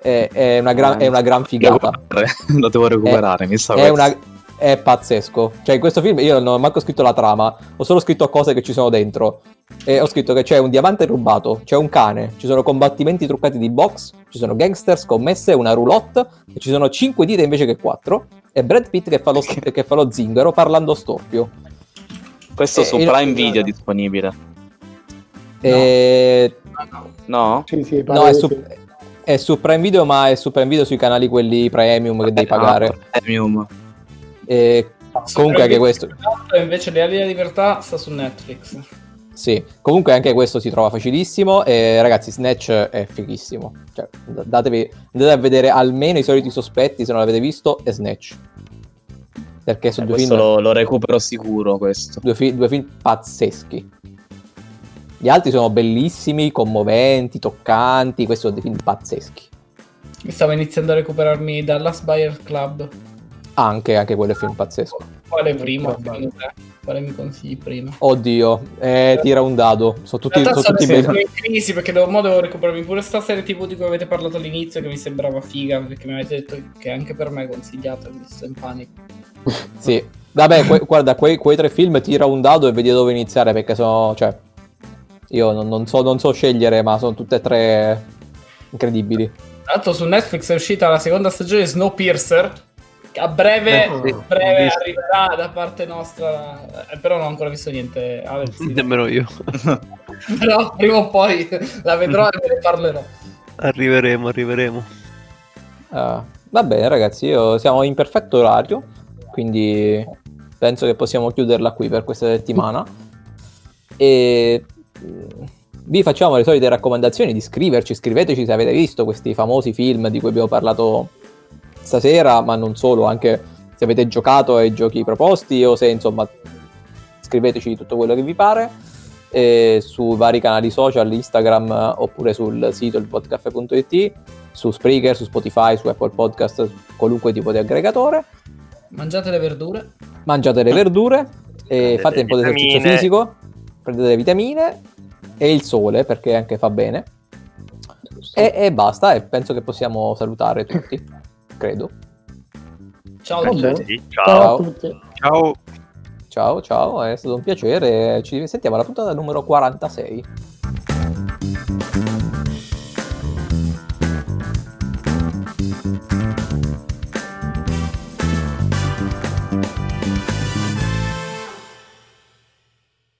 È, è una, gran, è una gran figata. Lo devo recuperare, mi sa È, una, è pazzesco. Cioè, in questo film io non ho manco scritto la trama, ho solo scritto cose che ci sono dentro. E ho scritto che c'è un diamante rubato, c'è un cane, ci sono combattimenti truccati di box, ci sono gangster, scommesse, una roulotte, e ci sono 5 dita invece che 4. E Brad Pitt che fa lo, che fa lo zingaro parlando storpio. Questo eh, su Prime Video è disponibile. E... No? Sì, sì, No, è su, è su Prime Video, ma è su Prime Video sui canali quelli premium che devi pagare. Ah, premium. E comunque anche questo. E invece Le ali della libertà sta su Netflix. Sì, comunque anche questo si trova facilissimo e ragazzi Snatch è fighissimo. Cioè, datevi, andate a vedere almeno i soliti sospetti se non l'avete visto e Snatch. Perché sono Eh, due, questo film, lo, lo recupero sicuro questo. due, fi- due film pazzeschi. Gli altri sono bellissimi, commoventi, toccanti, questi sono dei film pazzeschi. Mi stavo iniziando a recuperarmi Dallas Buyer Club. Anche, anche quello è film pazzesco. Quale primo? Quale mi consigli prima? Oddio, eh, tira un dado. Sono tutti, sono tutti in crisi perché devo, mo devo recuperarmi pure sta serie tv di cui avete parlato all'inizio che mi sembrava figa perché mi avete detto che anche per me è consigliata quindi sto in panico. Sì, vabbè, que- guarda, quei, quei tre film tira un dado e vedi da dove iniziare perché sono, cioè, Io non, non so, non so scegliere, ma sono tutte e tre incredibili. Tra l'altro su Netflix è uscita la seconda stagione di Snowpiercer, che a breve, Eh, a breve arriverà da parte nostra, eh, però non ho ancora visto niente. Alex, sì. Nemmeno io. però prima o poi la vedrò e ve ne parlerò. Arriveremo, arriveremo. Eh, va bene, ragazzi, io siamo in perfetto orario, quindi penso che possiamo chiuderla qui per questa settimana. E mm, vi facciamo le solite raccomandazioni di scriverci, scriveteci se avete visto questi famosi film di cui abbiamo parlato stasera, ma non solo, anche se avete giocato ai giochi proposti o se insomma scriveteci tutto quello che vi pare e sui vari canali social, Instagram eh, oppure sul sito ilpodcaffè.it, su Spreaker, su Spotify, su Apple Podcast, su qualunque tipo di aggregatore. Mangiate le verdure. Mangiate le verdure e Prendete fate un po' di esercizio fisico, prendete le vitamine e il sole perché anche fa bene. E, e basta, e penso che possiamo salutare tutti, credo. Ciao a tutti. Ciao ciao. a tutti. Ciao. Ciao, ciao, è stato un piacere, ci sentiamo alla puntata numero 46.